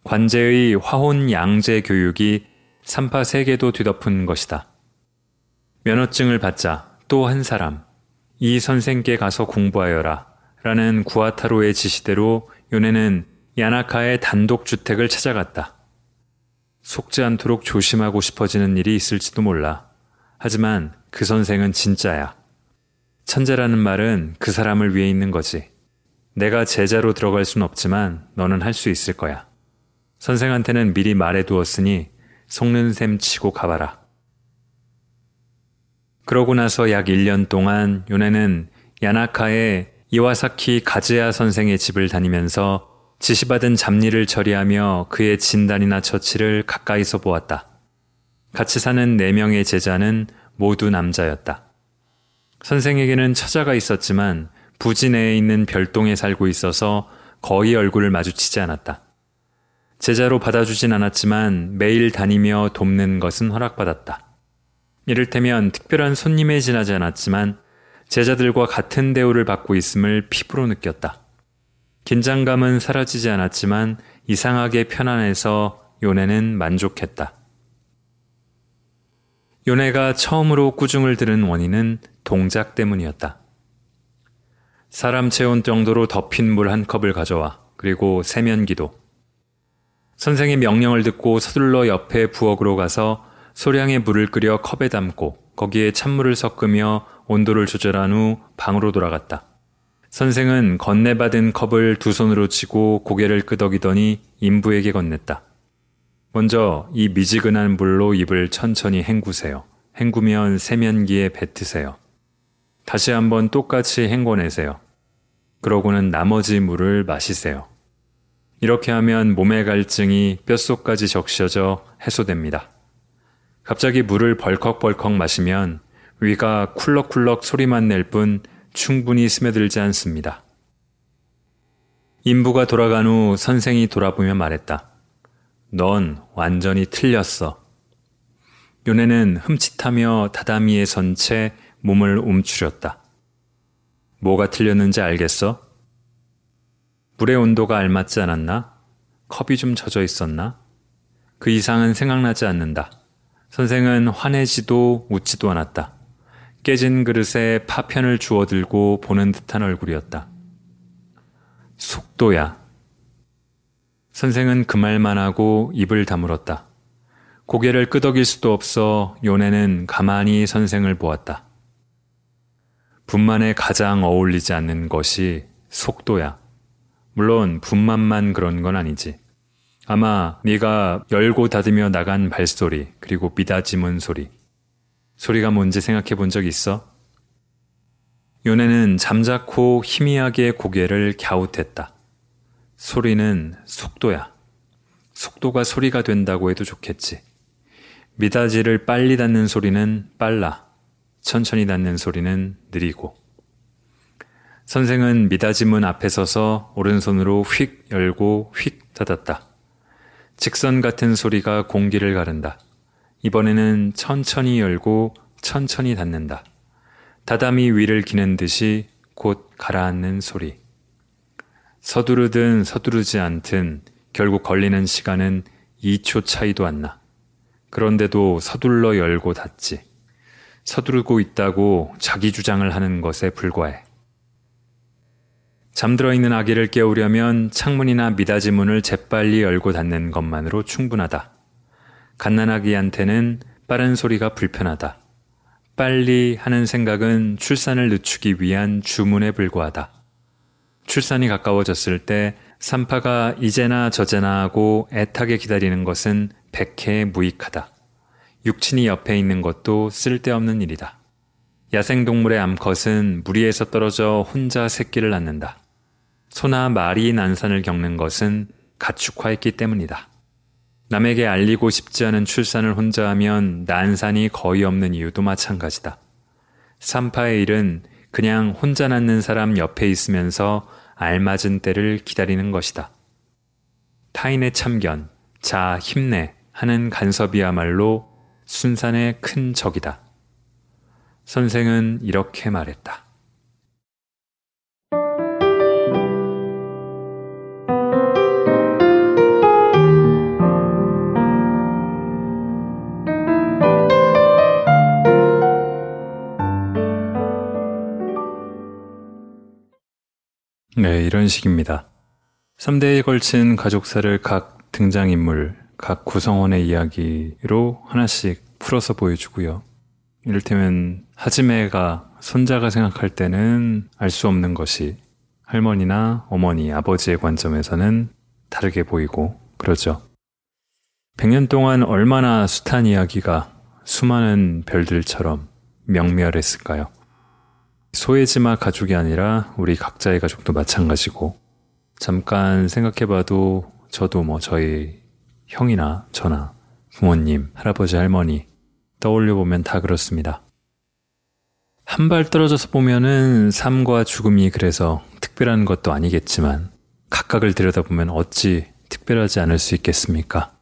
관제의 화혼 양제 교육이 삼파 세계도 뒤덮은 것이다. 면허증을 받자 또 한 사람, 이 선생께 가서 공부하여라. 라는 구아타로의 지시대로 요네는 야나카의 단독주택을 찾아갔다. 속지 않도록 조심하고 싶어지는 일이 있을지도 몰라. 하지만 그 선생은 진짜야. 천재라는 말은 그 사람을 위해 있는 거지. 내가 제자로 들어갈 순 없지만 너는 할 수 있을 거야. 선생한테는 미리 말해 두었으니 속는 셈 치고 가봐라. 그러고 나서 약 1년 동안 요네는 야나카의 이와사키 가즈야 선생의 집을 다니면서 지시받은 잡일을 처리하며 그의 진단이나 처치를 가까이서 보았다. 같이 사는 4명의 제자는 모두 남자였다. 선생에게는 처자가 있었지만 부지 내에 있는 별동에 살고 있어서 거의 얼굴을 마주치지 않았다. 제자로 받아주진 않았지만 매일 다니며 돕는 것은 허락받았다. 이를테면 특별한 손님에 지나지 않았지만 제자들과 같은 대우를 받고 있음을 피부로 느꼈다. 긴장감은 사라지지 않았지만 이상하게 편안해서 요네는 만족했다. 요네가 처음으로 꾸중을 들은 원인은 동작 때문이었다. 사람 체온 정도로 덮인 물 한 컵을 가져와 그리고 세면기도 선생의 명령을 듣고 서둘러 옆에 부엌으로 가서 소량의 물을 끓여 컵에 담고 거기에 찬물을 섞으며 온도를 조절한 후 방으로 돌아갔다. 선생은 건네받은 컵을 두 손으로 치고 고개를 끄덕이더니 인부에게 건넸다. 먼저 이 미지근한 물로 입을 천천히 헹구세요. 헹구면 세면기에 뱉으세요. 다시 한번 똑같이 헹궈내세요. 그러고는 나머지 물을 마시세요. 이렇게 하면 몸의 갈증이 뼛속까지 적셔져 해소됩니다. 갑자기 물을 벌컥벌컥 마시면 위가 쿨럭쿨럭 소리만 낼 뿐 충분히 스며들지 않습니다. 인부가 돌아간 후 선생이 돌아보며 말했다. 넌 완전히 틀렸어. 요네는 흠칫하며 다다미에 선 채 몸을 움츠렸다. 뭐가 틀렸는지 알겠어? 물의 온도가 알맞지 않았나? 컵이 좀 젖어 있었나? 그 이상은 생각나지 않는다. 선생은 화내지도 웃지도 않았다. 깨진 그릇에 파편을 주워들고 보는 듯한 얼굴이었다. 속도야. 선생은 그 말만 하고 입을 다물었다. 고개를 끄덕일 수도 없어 요네는 가만히 선생을 보았다. 분만에 가장 어울리지 않는 것이 속도야. 물론 분만만 그런 건 아니지. 아마 네가 열고 닫으며 나간 발소리 그리고 미다지문 소리 소리가 뭔지 생각해 본 적 있어? 요네는 잠자코 희미하게 고개를 갸웃했다. 소리는 속도야. 속도가 소리가 된다고 해도 좋겠지. 미다지를 빨리 닫는 소리는 빨라. 천천히 닫는 소리는 느리고. 선생은 미닫이문 앞에 서서 오른손으로 휙 열고 휙 닫았다. 직선 같은 소리가 공기를 가른다. 이번에는 천천히 열고 천천히 닫는다. 다담이 위를 기는 듯이 곧 가라앉는 소리. 서두르든 서두르지 않든 결국 걸리는 시간은 2초 차이도 안 나. 그런데도 서둘러 열고 닫지. 서두르고 있다고 자기 주장을 하는 것에 불과해. 잠들어 있는 아기를 깨우려면 창문이나 미닫이 문을 재빨리 열고 닫는 것만으로 충분하다. 갓난아기한테는 빠른 소리가 불편하다. 빨리 하는 생각은 출산을 늦추기 위한 주문에 불과하다. 출산이 가까워졌을 때 산파가 이제나 저제나 하고 애타게 기다리는 것은 백해 무익하다. 육친이 옆에 있는 것도 쓸데없는 일이다. 야생동물의 암컷은 무리에서 떨어져 혼자 새끼를 낳는다. 소나 말이 난산을 겪는 것은 가축화했기 때문이다. 남에게 알리고 싶지 않은 출산을 혼자 하면 난산이 거의 없는 이유도 마찬가지다. 산파의 일은 그냥 혼자 낳는 사람 옆에 있으면서 알맞은 때를 기다리는 것이다. 타인의 참견, 자, 힘내 하는 간섭이야말로 순산의 큰 적이다. 선생은 이렇게 말했다. 네, 이런 식입니다. 3대에 걸친 가족사를 각 등장인물, 각 구성원의 이야기로 하나씩 풀어서 보여주고요. 이를테면 하지메가 손자가 생각할 때는 알 수 없는 것이 할머니나 어머니, 아버지의 관점에서는 다르게 보이고 그러죠. 100년 동안 얼마나 숱한 이야기가 수많은 별들처럼 명멸했을까요? 소혜지마 가족이 아니라 우리 각자의 가족도 마찬가지고 잠깐 생각해봐도 저도 뭐 저희 형이나 저나 부모님, 할아버지, 할머니 떠올려 보면 다 그렇습니다. 한 발 떨어져서 보면은 삶과 죽음이 그래서 특별한 것도 아니겠지만 각각을 들여다보면 어찌 특별하지 않을 수 있겠습니까?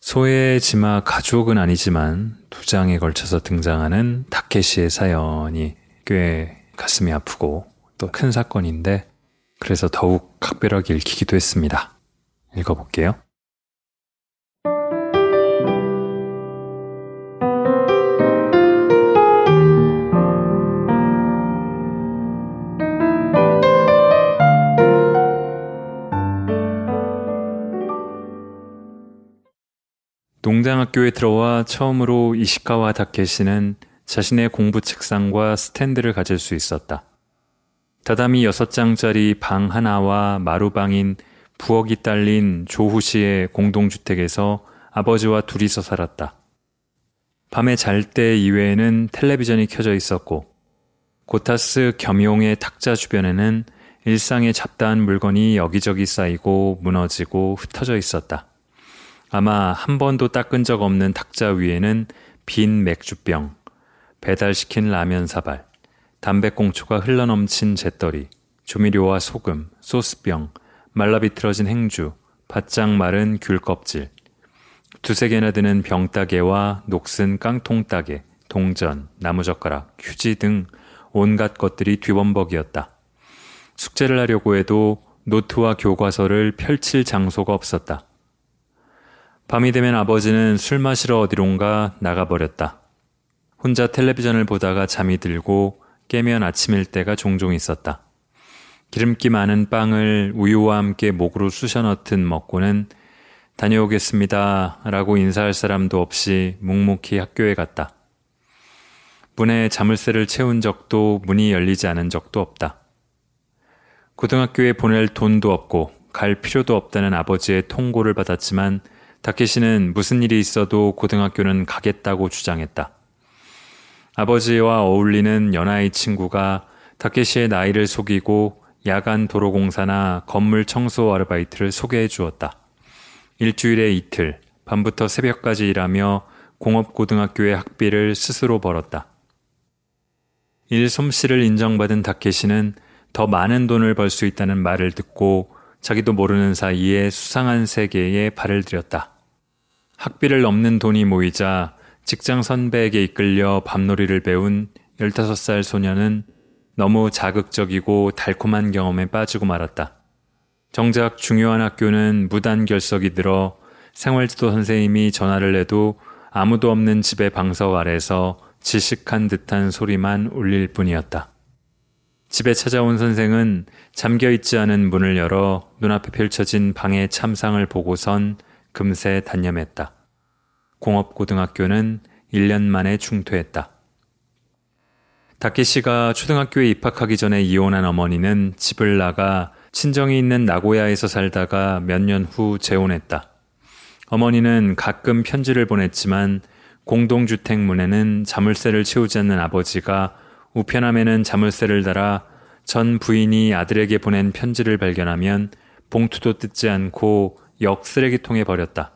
소의 지마 가족은 아니지만 두 장에 걸쳐서 등장하는 다케시의 사연이 꽤 가슴이 아프고 또 큰 사건인데 그래서 더욱 각별하게 읽히기도 했습니다. 읽어볼게요. 농장학교에 들어와 처음으로 이시카와 다케시는 자신의 공부 책상과 스탠드를 가질 수 있었다. 다다미 6장짜리 방 하나와 마루방인 부엌이 딸린 조후시의 공동주택에서 아버지와 둘이서 살았다. 밤에 잘 때 이외에는 텔레비전이 켜져 있었고 고타스 겸용의 탁자 주변에는 일상의 잡다한 물건이 여기저기 쌓이고 무너지고 흩어져 있었다. 아마 한 번도 닦은 적 없는 탁자 위에는 빈 맥주병, 배달시킨 라면 사발, 담배꽁초가 흘러넘친 재떨이, 조미료와 소금, 소스병, 말라비틀어진 행주, 바짝 마른 귤 껍질, 두세 개나 되는 병따개와 녹슨 깡통따개, 동전, 나무젓가락, 휴지 등 온갖 것들이 뒤범벅이었다. 숙제를 하려고 해도 노트와 교과서를 펼칠 장소가 없었다. 밤이 되면 아버지는 술 마시러 어디론가 나가버렸다. 혼자 텔레비전을 보다가 잠이 들고 깨면 아침일 때가 종종 있었다. 기름기 많은 빵을 우유와 함께 목으로 쑤셔 넣든 먹고는 다녀오겠습니다. 라고 인사할 사람도 없이 묵묵히 학교에 갔다. 문에 자물쇠를 채운 적도 문이 열리지 않은 적도 없다. 고등학교에 보낼 돈도 없고 갈 필요도 없다는 아버지의 통고를 받았지만 다케시는 무슨 일이 있어도 고등학교는 가겠다고 주장했다. 아버지와 어울리는 연하의 친구가 다케시의 나이를 속이고 야간 도로공사나 건물 청소 아르바이트를 소개해 주었다. 일주일에 이틀, 밤부터 새벽까지 일하며 공업고등학교의 학비를 스스로 벌었다. 일 솜씨를 인정받은 다케시는 더 많은 돈을 벌 수 있다는 말을 듣고 자기도 모르는 사이에 수상한 세계에 발을 들였다. 학비를 넘는 돈이 모이자 직장 선배에게 이끌려 밤놀이를 배운 15살 소녀는 너무 자극적이고 달콤한 경험에 빠지고 말았다. 정작 중요한 학교는 무단 결석이 들어 생활지도 선생님이 전화를 해도 아무도 없는 집의 방석 아래서 지식한 듯한 소리만 울릴 뿐이었다. 집에 찾아온 선생은 잠겨 있지 않은 문을 열어 눈앞에 펼쳐진 방의 참상을 보고선 금세 단념했다. 공업고등학교는 1년 만에 중퇴했다. 다케시가 초등학교에 입학하기 전에 이혼한 어머니는 집을 나가 친정이 있는 나고야에서 살다가 몇 년 후 재혼했다. 어머니는 가끔 편지를 보냈지만 공동주택 문에는 자물쇠를 채우지 않는 아버지가 우편함에는 자물쇠를 달아 전 부인이 아들에게 보낸 편지를 발견하면 봉투도 뜯지 않고 역 쓰레기통에 버렸다.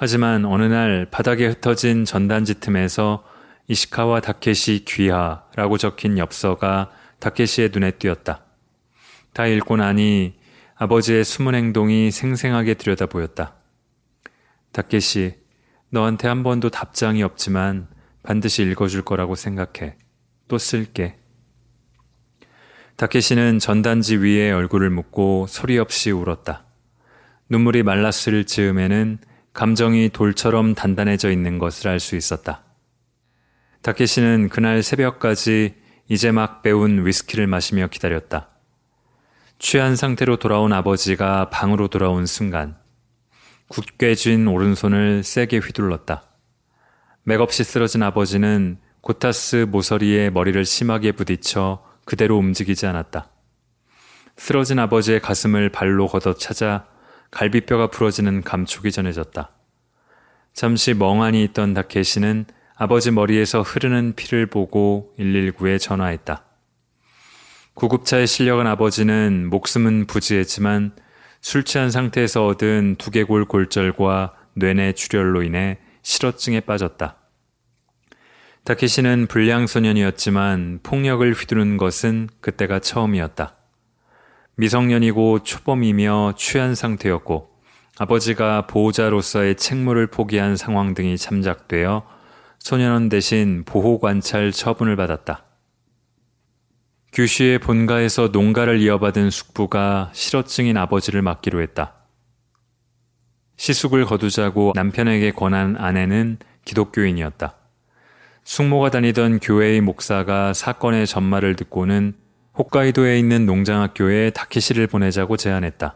하지만 어느 날 바닥에 흩어진 전단지 틈에서 이시카와 다케시 귀하라고 적힌 엽서가 다케시의 눈에 띄었다. 다 읽고 나니 아버지의 숨은 행동이 생생하게 들여다 보였다. 다케시, 너한테 한 번도 답장이 없지만 반드시 읽어줄 거라고 생각해. 또 쓸게. 다케시는 전단지 위에 얼굴을 묻고 소리 없이 울었다. 눈물이 말랐을 즈음에는 감정이 돌처럼 단단해져 있는 것을 알 수 있었다. 다케시는 그날 새벽까지 이제 막 배운 위스키를 마시며 기다렸다. 취한 상태로 돌아온 아버지가 방으로 돌아온 순간 굳게 쥔 오른손을 세게 휘둘렀다. 맥없이 쓰러진 아버지는 고타스 모서리에 머리를 심하게 부딪혀 그대로 움직이지 않았다. 쓰러진 아버지의 가슴을 발로 걷어 찾아 갈비뼈가 부러지는 감촉이 전해졌다. 잠시 멍하니 있던 다케시는 아버지 머리에서 흐르는 피를 보고 119에 전화했다. 구급차에 실려간 아버지는 목숨은 부지했지만 술 취한 상태에서 얻은 두개골 골절과 뇌내 출혈로 인해 실어증에 빠졌다. 다케시는 불량 소년이었지만 폭력을 휘두른 것은 그때가 처음이었다. 미성년이고 초범이며 취한 상태였고 아버지가 보호자로서의 책무를 포기한 상황 등이 참작되어 소년원 대신 보호관찰 처분을 받았다. 규슈의 본가에서 농가를 이어받은 숙부가 실어증인 아버지를 맡기로 했다. 시숙을 거두자고 남편에게 권한 아내는 기독교인이었다. 숙모가 다니던 교회의 목사가 사건의 전말을 듣고는 홋카이도에 있는 농장학교에 다케시를 보내자고 제안했다.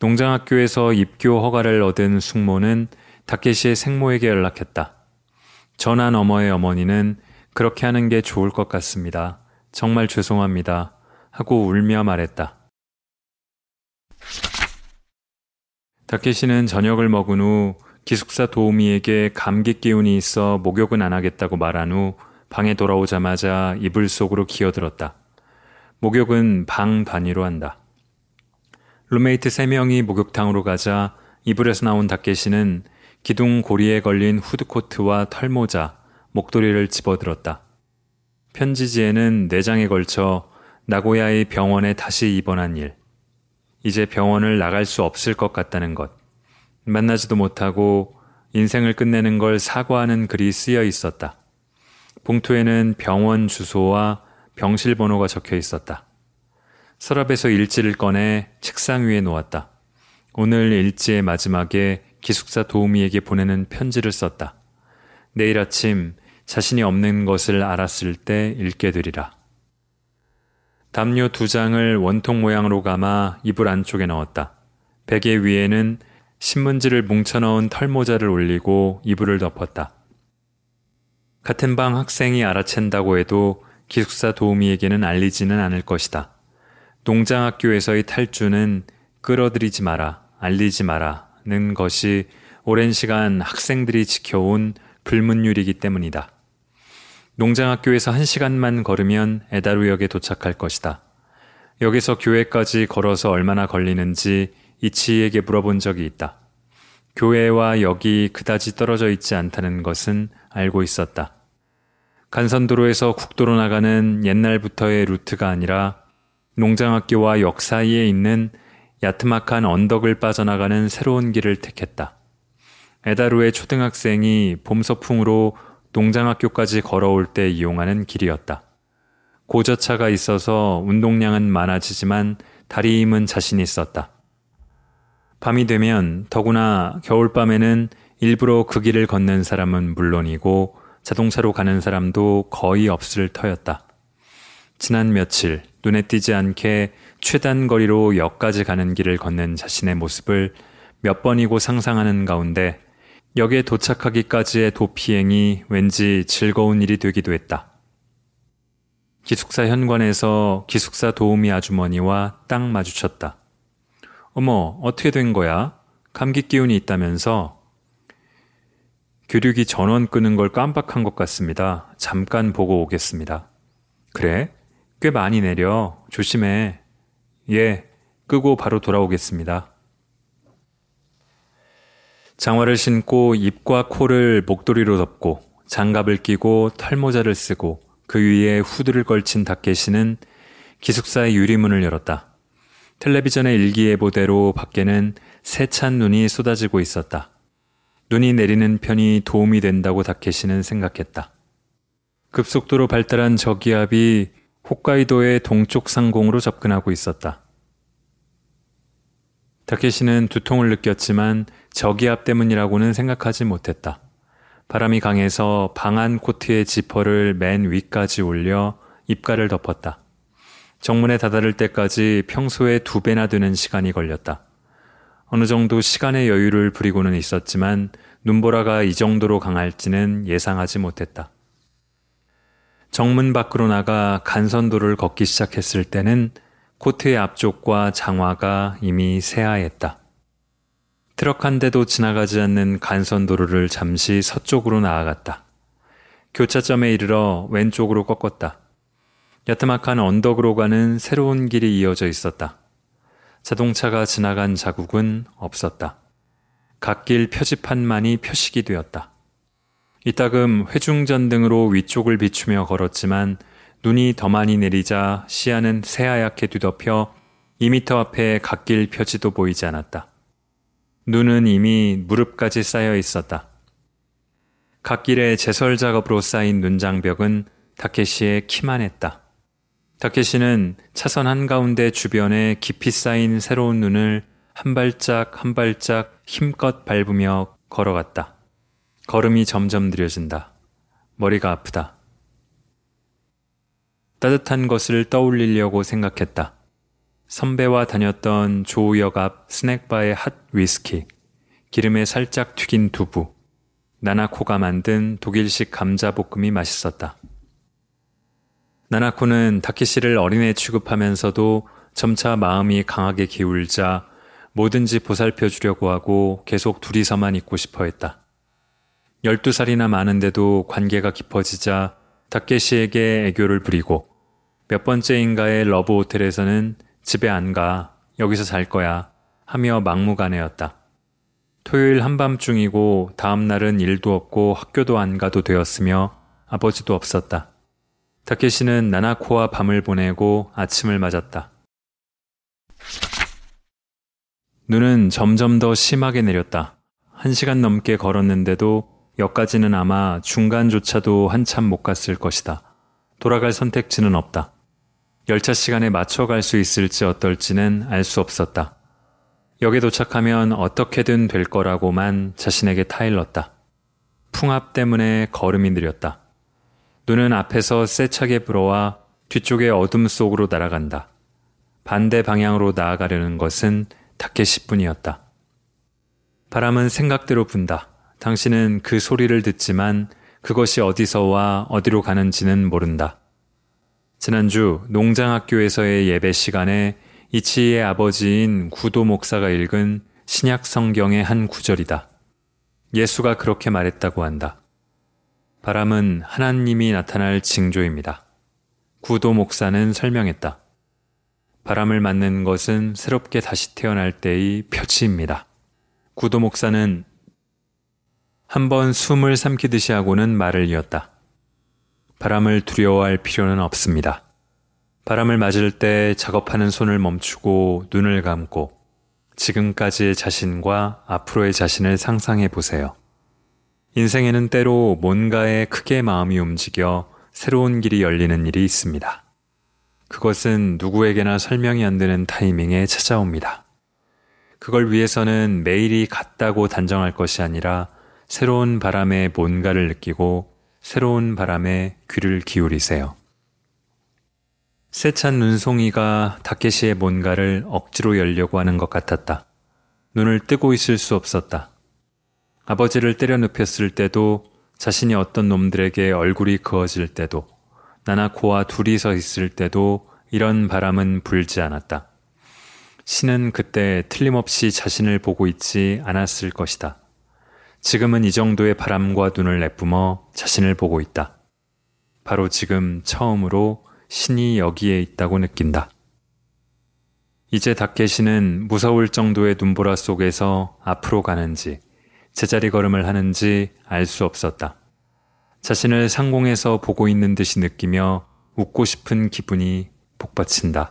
농장학교에서 입교 허가를 얻은 숙모는 다케시의 생모에게 연락했다. 전화 너머의 어머니는 그렇게 하는 게 좋을 것 같습니다. 정말 죄송합니다. 하고 울며 말했다. 다케시는 저녁을 먹은 후 기숙사 도우미에게 감기 기운이 있어 목욕은 안 하겠다고 말한 후 방에 돌아오자마자 이불 속으로 기어들었다. 목욕은 방 단위로 한다. 룸메이트 3명이 목욕탕으로 가자 이불에서 나온 다케시는 기둥 고리에 걸린 후드코트와 털모자, 목도리를 집어들었다. 편지지에는 내장에 걸쳐 나고야의 병원에 다시 입원한 일, 이제 병원을 나갈 수 없을 것 같다는 것, 만나지도 못하고 인생을 끝내는 걸 사과하는 글이 쓰여 있었다. 봉투에는 병원 주소와 병실 번호가 적혀 있었다. 서랍에서 일지를 꺼내 책상 위에 놓았다. 오늘 일지의 마지막에 기숙사 도우미에게 보내는 편지를 썼다. 내일 아침 자신이 없는 것을 알았을 때 읽게 되리라. 담요 두 장을 원통 모양으로 감아 이불 안쪽에 넣었다. 베개 위에는 신문지를 뭉쳐넣은 털모자를 올리고 이불을 덮었다. 같은 방 학생이 알아챈다고 해도 기숙사 도우미에게는 알리지는 않을 것이다. 농장학교에서의 탈주는 끌어들이지 마라, 알리지 마라는 것이 오랜 시간 학생들이 지켜온 불문율이기 때문이다. 농장학교에서 한 시간만 걸으면 에다루역에 도착할 것이다. 여기서 교회까지 걸어서 얼마나 걸리는지 이치에게 물어본 적이 있다. 교회와 역이 그다지 떨어져 있지 않다는 것은 알고 있었다. 간선도로에서 국도로 나가는 옛날부터의 루트가 아니라 농장학교와 역 사이에 있는 야트막한 언덕을 빠져나가는 새로운 길을 택했다. 에다루의 초등학생이 봄 서풍으로 농장학교까지 걸어올 때 이용하는 길이었다. 고저차가 있어서 운동량은 많아지지만 다리 힘은 자신 있었다. 밤이 되면 더구나 겨울밤에는 일부러 그 길을 걷는 사람은 물론이고 자동차로 가는 사람도 거의 없을 터였다. 지난 며칠 눈에 띄지 않게 최단 거리로 역까지 가는 길을 걷는 자신의 모습을 몇 번이고 상상하는 가운데 역에 도착하기까지의 도피행이 왠지 즐거운 일이 되기도 했다. 기숙사 현관에서 기숙사 도우미 아주머니와 딱 마주쳤다. 어머, 어떻게 된 거야? 감기 기운이 있다면서? 교육이 전원 끄는 걸 깜빡한 것 같습니다. 잠깐 보고 오겠습니다. 그래? 꽤 많이 내려. 조심해. 예, 끄고 바로 돌아오겠습니다. 장화를 신고 입과 코를 목도리로 덮고 장갑을 끼고 털모자를 쓰고 그 위에 후드를 걸친 다케시는 기숙사의 유리문을 열었다. 텔레비전의 일기예보대로 밖에는 세찬 눈이 쏟아지고 있었다. 눈이 내리는 편이 도움이 된다고 다케시는 생각했다. 급속도로 발달한 저기압이 홋카이도의 동쪽 상공으로 접근하고 있었다. 다케시는 두통을 느꼈지만 저기압 때문이라고는 생각하지 못했다. 바람이 강해서 방안 코트의 지퍼를 맨 위까지 올려 입가를 덮었다. 정문에 다다를 때까지 평소에 두 배나 되는 시간이 걸렸다. 어느 정도 시간의 여유를 부리고는 있었지만 눈보라가 이 정도로 강할지는 예상하지 못했다. 정문 밖으로 나가 간선도를 걷기 시작했을 때는 코트의 앞쪽과 장화가 이미 새하였다. 트럭 한 대도 지나가지 않는 간선도로를 잠시 서쪽으로 나아갔다. 교차점에 이르러 왼쪽으로 꺾었다. 야트막한 언덕으로 가는 새로운 길이 이어져 있었다. 자동차가 지나간 자국은 없었다. 갓길 표지판만이 표식이 되었다. 이따금 회중전등으로 위쪽을 비추며 걸었지만 눈이 더 많이 내리자 시야는 새하얗게 뒤덮여 2미터 앞에 갓길 표지도 보이지 않았다. 눈은 이미 무릎까지 쌓여 있었다. 갓길에 제설 작업으로 쌓인 눈장벽은 다케시의 키만 했다. 다케시는 차선 한가운데 주변에 깊이 쌓인 새로운 눈을 한 발짝 한 발짝 힘껏 밟으며 걸어갔다. 걸음이 점점 느려진다. 머리가 아프다. 따뜻한 것을 떠올리려고 생각했다. 선배와 다녔던 조우역 앞 스낵바의 핫 위스키, 기름에 살짝 튀긴 두부, 나나코가 만든 독일식 감자볶음이 맛있었다. 나나코는 다키 씨를 어린애 취급하면서도 점차 마음이 강하게 기울자 뭐든지 보살펴 주려고 하고 계속 둘이서만 있고 싶어 했다. 12살이나 많은데도 관계가 깊어지자 다케시에게 애교를 부리고 몇 번째인가의 러브 호텔에서는 집에 안 가, 여기서 잘 거야 하며 막무가내였다. 토요일 한밤중이고 다음 날은 일도 없고 학교도 안 가도 되었으며 아버지도 없었다. 다케시는 나나코와 밤을 보내고 아침을 맞았다. 눈은 점점 더 심하게 내렸다. 한 시간 넘게 걸었는데도 여기까지는 아마 중간조차도 한참 못 갔을 것이다. 돌아갈 선택지는 없다. 열차 시간에 맞춰 갈 수 있을지 어떨지는 알 수 없었다. 역에 도착하면 어떻게든 될 거라고만 자신에게 타일렀다. 풍압 때문에 걸음이 느렸다. 눈은 앞에서 세차게 불어와 뒤쪽의 어둠 속으로 날아간다. 반대 방향으로 나아가려는 것은 타케시뿐이었다. 바람은 생각대로 분다. 당신은 그 소리를 듣지만 그것이 어디서와 어디로 가는지는 모른다. 지난주 농장학교에서의 예배 시간에 이치의 아버지인 구도 목사가 읽은 신약 성경의 한 구절이다. 예수가 그렇게 말했다고 한다. 바람은 하나님이 나타날 징조입니다. 구도 목사는 설명했다. 바람을 맞는 것은 새롭게 다시 태어날 때의 표치입니다. 구도 목사는 한 번 숨을 삼키듯이 하고는 말을 이었다. 바람을 두려워할 필요는 없습니다. 바람을 맞을 때 작업하는 손을 멈추고 눈을 감고 지금까지의 자신과 앞으로의 자신을 상상해 보세요. 인생에는 때로 뭔가에 크게 마음이 움직여 새로운 길이 열리는 일이 있습니다. 그것은 누구에게나 설명이 안 되는 타이밍에 찾아옵니다. 그걸 위해서는 매일이 같다고 단정할 것이 아니라 새로운 바람에 뭔가를 느끼고 새로운 바람에 귀를 기울이세요. 세찬 눈송이가 다케시의 뭔가를 억지로 열려고 하는 것 같았다. 눈을 뜨고 있을 수 없었다. 아버지를 때려 눕혔을 때도 자신이 어떤 놈들에게 얼굴이 그어질 때도 나나코와 둘이 서 있을 때도 이런 바람은 불지 않았다. 신은 그때 틀림없이 자신을 보고 있지 않았을 것이다. 지금은 이 정도의 바람과 눈을 내뿜어 자신을 보고 있다. 바로 지금 처음으로 신이 여기에 있다고 느낀다. 이제 닥케시는 무서울 정도의 눈보라 속에서 앞으로 가는지 제자리 걸음을 하는지 알 수 없었다. 자신을 상공에서 보고 있는 듯이 느끼며 웃고 싶은 기분이 복받친다.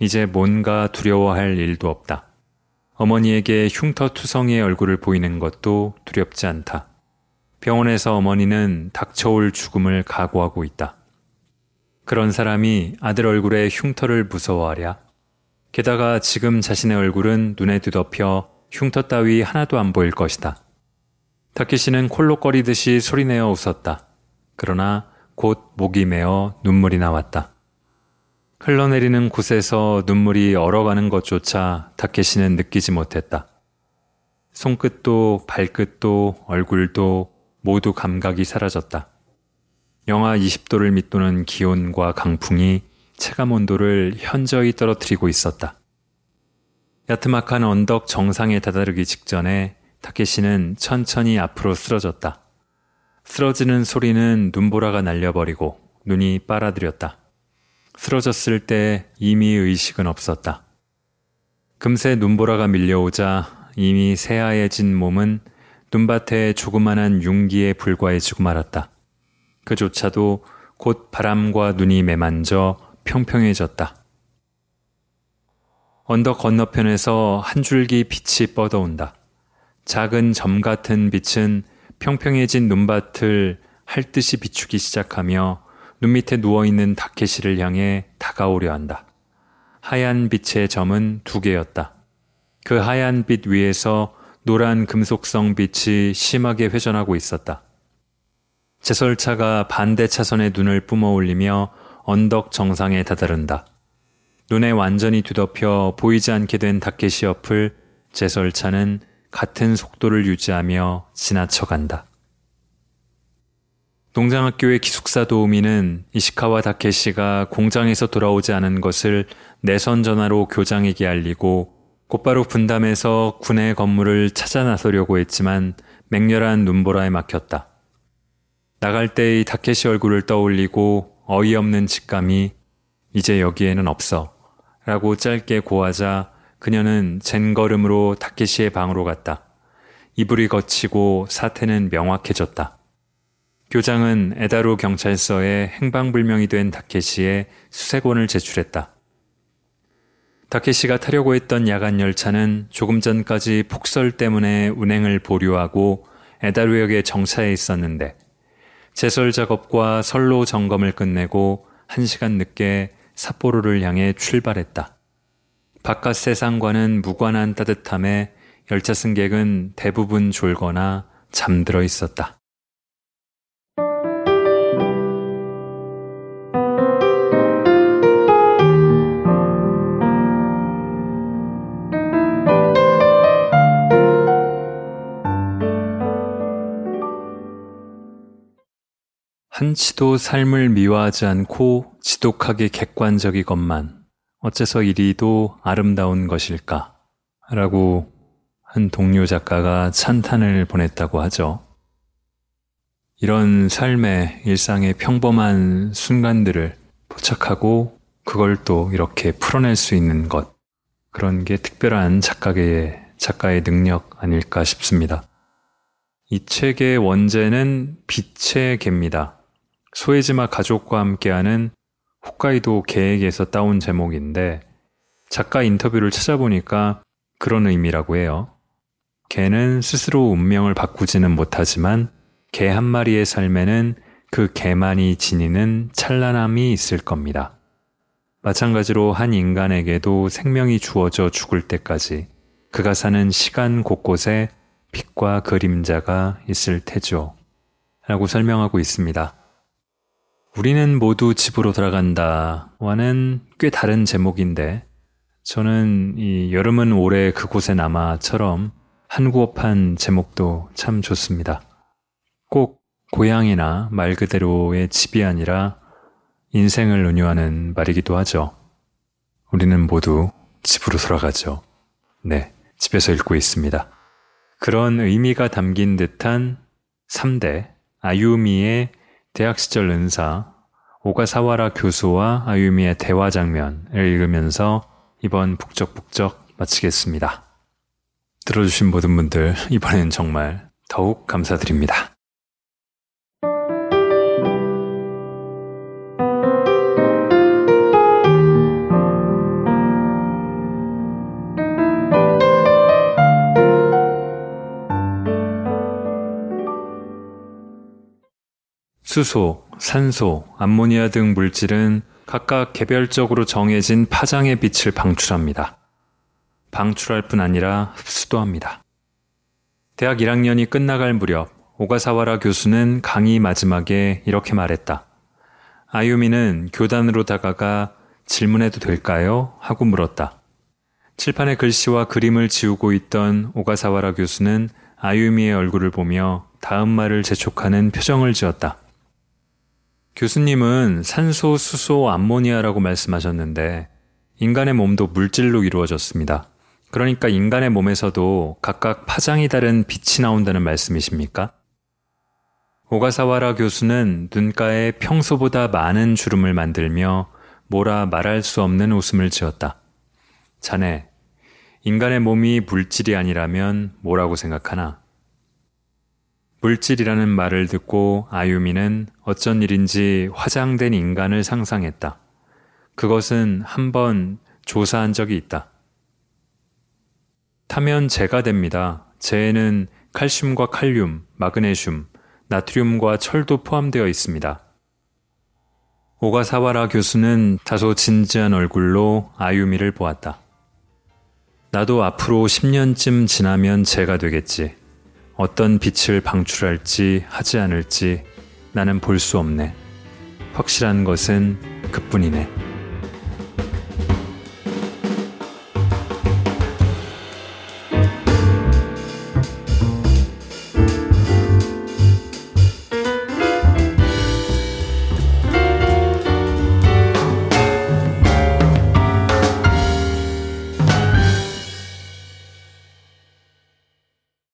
이제 뭔가 두려워할 일도 없다. 어머니에게 흉터투성이의 얼굴을 보이는 것도 두렵지 않다. 병원에서 어머니는 닥쳐올 죽음을 각오하고 있다. 그런 사람이 아들 얼굴에 흉터를 무서워하랴? 게다가 지금 자신의 얼굴은 눈에 뒤덮여 흉터 따위 하나도 안 보일 것이다. 타키 씨는 콜록거리듯이 소리내어 웃었다. 그러나 곧 목이 메어 눈물이 나왔다. 흘러내리는 곳에서 눈물이 얼어가는 것조차 타케시는 느끼지 못했다. 손끝도 발끝도 얼굴도 모두 감각이 사라졌다. 영하 20도를 밑도는 기온과 강풍이 체감 온도를 현저히 떨어뜨리고 있었다. 야트막한 언덕 정상에 다다르기 직전에 타케시는 천천히 앞으로 쓰러졌다. 쓰러지는 소리는 눈보라가 날려버리고 눈이 빨아들였다. 쓰러졌을 때 이미 의식은 없었다. 금세 눈보라가 밀려오자 이미 새하얘진 몸은 눈밭에 조그만한 융기에 불과해지고 말았다. 그조차도 곧 바람과 눈이 매만져 평평해졌다. 언덕 건너편에서 한 줄기 빛이 뻗어온다. 작은 점 같은 빛은 평평해진 눈밭을 할 듯이 비추기 시작하며 눈 밑에 누워있는 다케시를 향해 다가오려 한다. 하얀 빛의 점은 두 개였다. 그 하얀 빛 위에서 노란 금속성 빛이 심하게 회전하고 있었다. 제설차가 반대 차선의 눈을 뿜어 올리며 언덕 정상에 다다른다. 눈에 완전히 뒤덮여 보이지 않게 된 다케시 옆을 제설차는 같은 속도를 유지하며 지나쳐간다. 동장학교의 기숙사 도우미는 이시카와 다케시가 공장에서 돌아오지 않은 것을 내선 전화로 교장에게 알리고 곧바로 분담해서 군의 건물을 찾아 나서려고 했지만 맹렬한 눈보라에 막혔다. 나갈 때의 다케시 얼굴을 떠올리고 어이없는 직감이 이제 여기에는 없어 라고 짧게 고하자 그녀는 젠 걸음으로 다케시의 방으로 갔다. 이불이 거치고 사태는 명확해졌다. 교장은 에다루 경찰서에 행방불명이 된 다케시에 수색원을 제출했다. 다케시가 타려고 했던 야간 열차는 조금 전까지 폭설 때문에 운행을 보류하고 에다루역에 정차해 있었는데 제설 작업과 선로 점검을 끝내고 1시간 늦게 삿포로를 향해 출발했다. 바깥 세상과는 무관한 따뜻함에 열차 승객은 대부분 졸거나 잠들어 있었다. 한치도 삶을 미화하지 않고 지독하게 객관적이것만 어째서 이리도 아름다운 것일까? 라고 한 동료 작가가 찬탄을 보냈다고 하죠. 이런 삶의 일상의 평범한 순간들을 포착하고 그걸 또 이렇게 풀어낼 수 있는 것. 그런 게 특별한 작가의, 작가의 능력 아닐까 싶습니다. 이 책의 원제는 빛의 개입니다. 소에지마 가족과 함께하는 홋카이도 계획에서 따온 제목인데 작가 인터뷰를 찾아보니까 그런 의미라고 해요. 개는 스스로 운명을 바꾸지는 못하지만 개 한 마리의 삶에는 그 개만이 지니는 찬란함이 있을 겁니다. 마찬가지로 한 인간에게도 생명이 주어져 죽을 때까지 그가 사는 시간 곳곳에 빛과 그림자가 있을 테죠. 라고 설명하고 있습니다. 우리는 모두 집으로 돌아간다와는 꽤 다른 제목인데 저는 이 여름은 올해 그곳에 남아처럼 한국어판 제목도 참 좋습니다. 꼭 고향이나 말 그대로의 집이 아니라 인생을 은유하는 말이기도 하죠. 우리는 모두 집으로 돌아가죠. 네, 집에서 읽고 있습니다. 그런 의미가 담긴 듯한 3대 아유미의 대학 시절 은사 오가사와라 교수와 아유미의 대화 장면을 읽으면서 이번 북적북적 마치겠습니다. 들어주신 모든 분들 이번엔 정말 더욱 감사드립니다. 수소, 산소, 암모니아 등 물질은 각각 개별적으로 정해진 파장의 빛을 방출합니다. 방출할 뿐 아니라 흡수도 합니다. 대학 1학년이 끝나갈 무렵 오가사와라 교수는 강의 마지막에 이렇게 말했다. 아유미는 교단으로 다가가 질문해도 될까요? 하고 물었다. 칠판에 글씨와 그림을 지우고 있던 오가사와라 교수는 아유미의 얼굴을 보며 다음 말을 재촉하는 표정을 지었다. 교수님은 산소, 수소, 암모니아라고 말씀하셨는데 인간의 몸도 물질로 이루어졌습니다. 그러니까 인간의 몸에서도 각각 파장이 다른 빛이 나온다는 말씀이십니까? 오가사와라 교수는 눈가에 평소보다 많은 주름을 만들며 뭐라 말할 수 없는 웃음을 지었다. 자네, 인간의 몸이 물질이 아니라면 뭐라고 생각하나? 물질이라는 말을 듣고 아유미는 어쩐 일인지 화장된 인간을 상상했다. 그것은 한 번 조사한 적이 있다. 타면 재가 됩니다. 재에는 칼슘과 칼륨, 마그네슘, 나트륨과 철도 포함되어 있습니다. 오가사와라 교수는 다소 진지한 얼굴로 아유미를 보았다. 나도 앞으로 10년쯤 지나면 재가 되겠지. 어떤 빛을 방출할지 하지 않을지 나는 볼 수 없네. 확실한 것은 그뿐이네.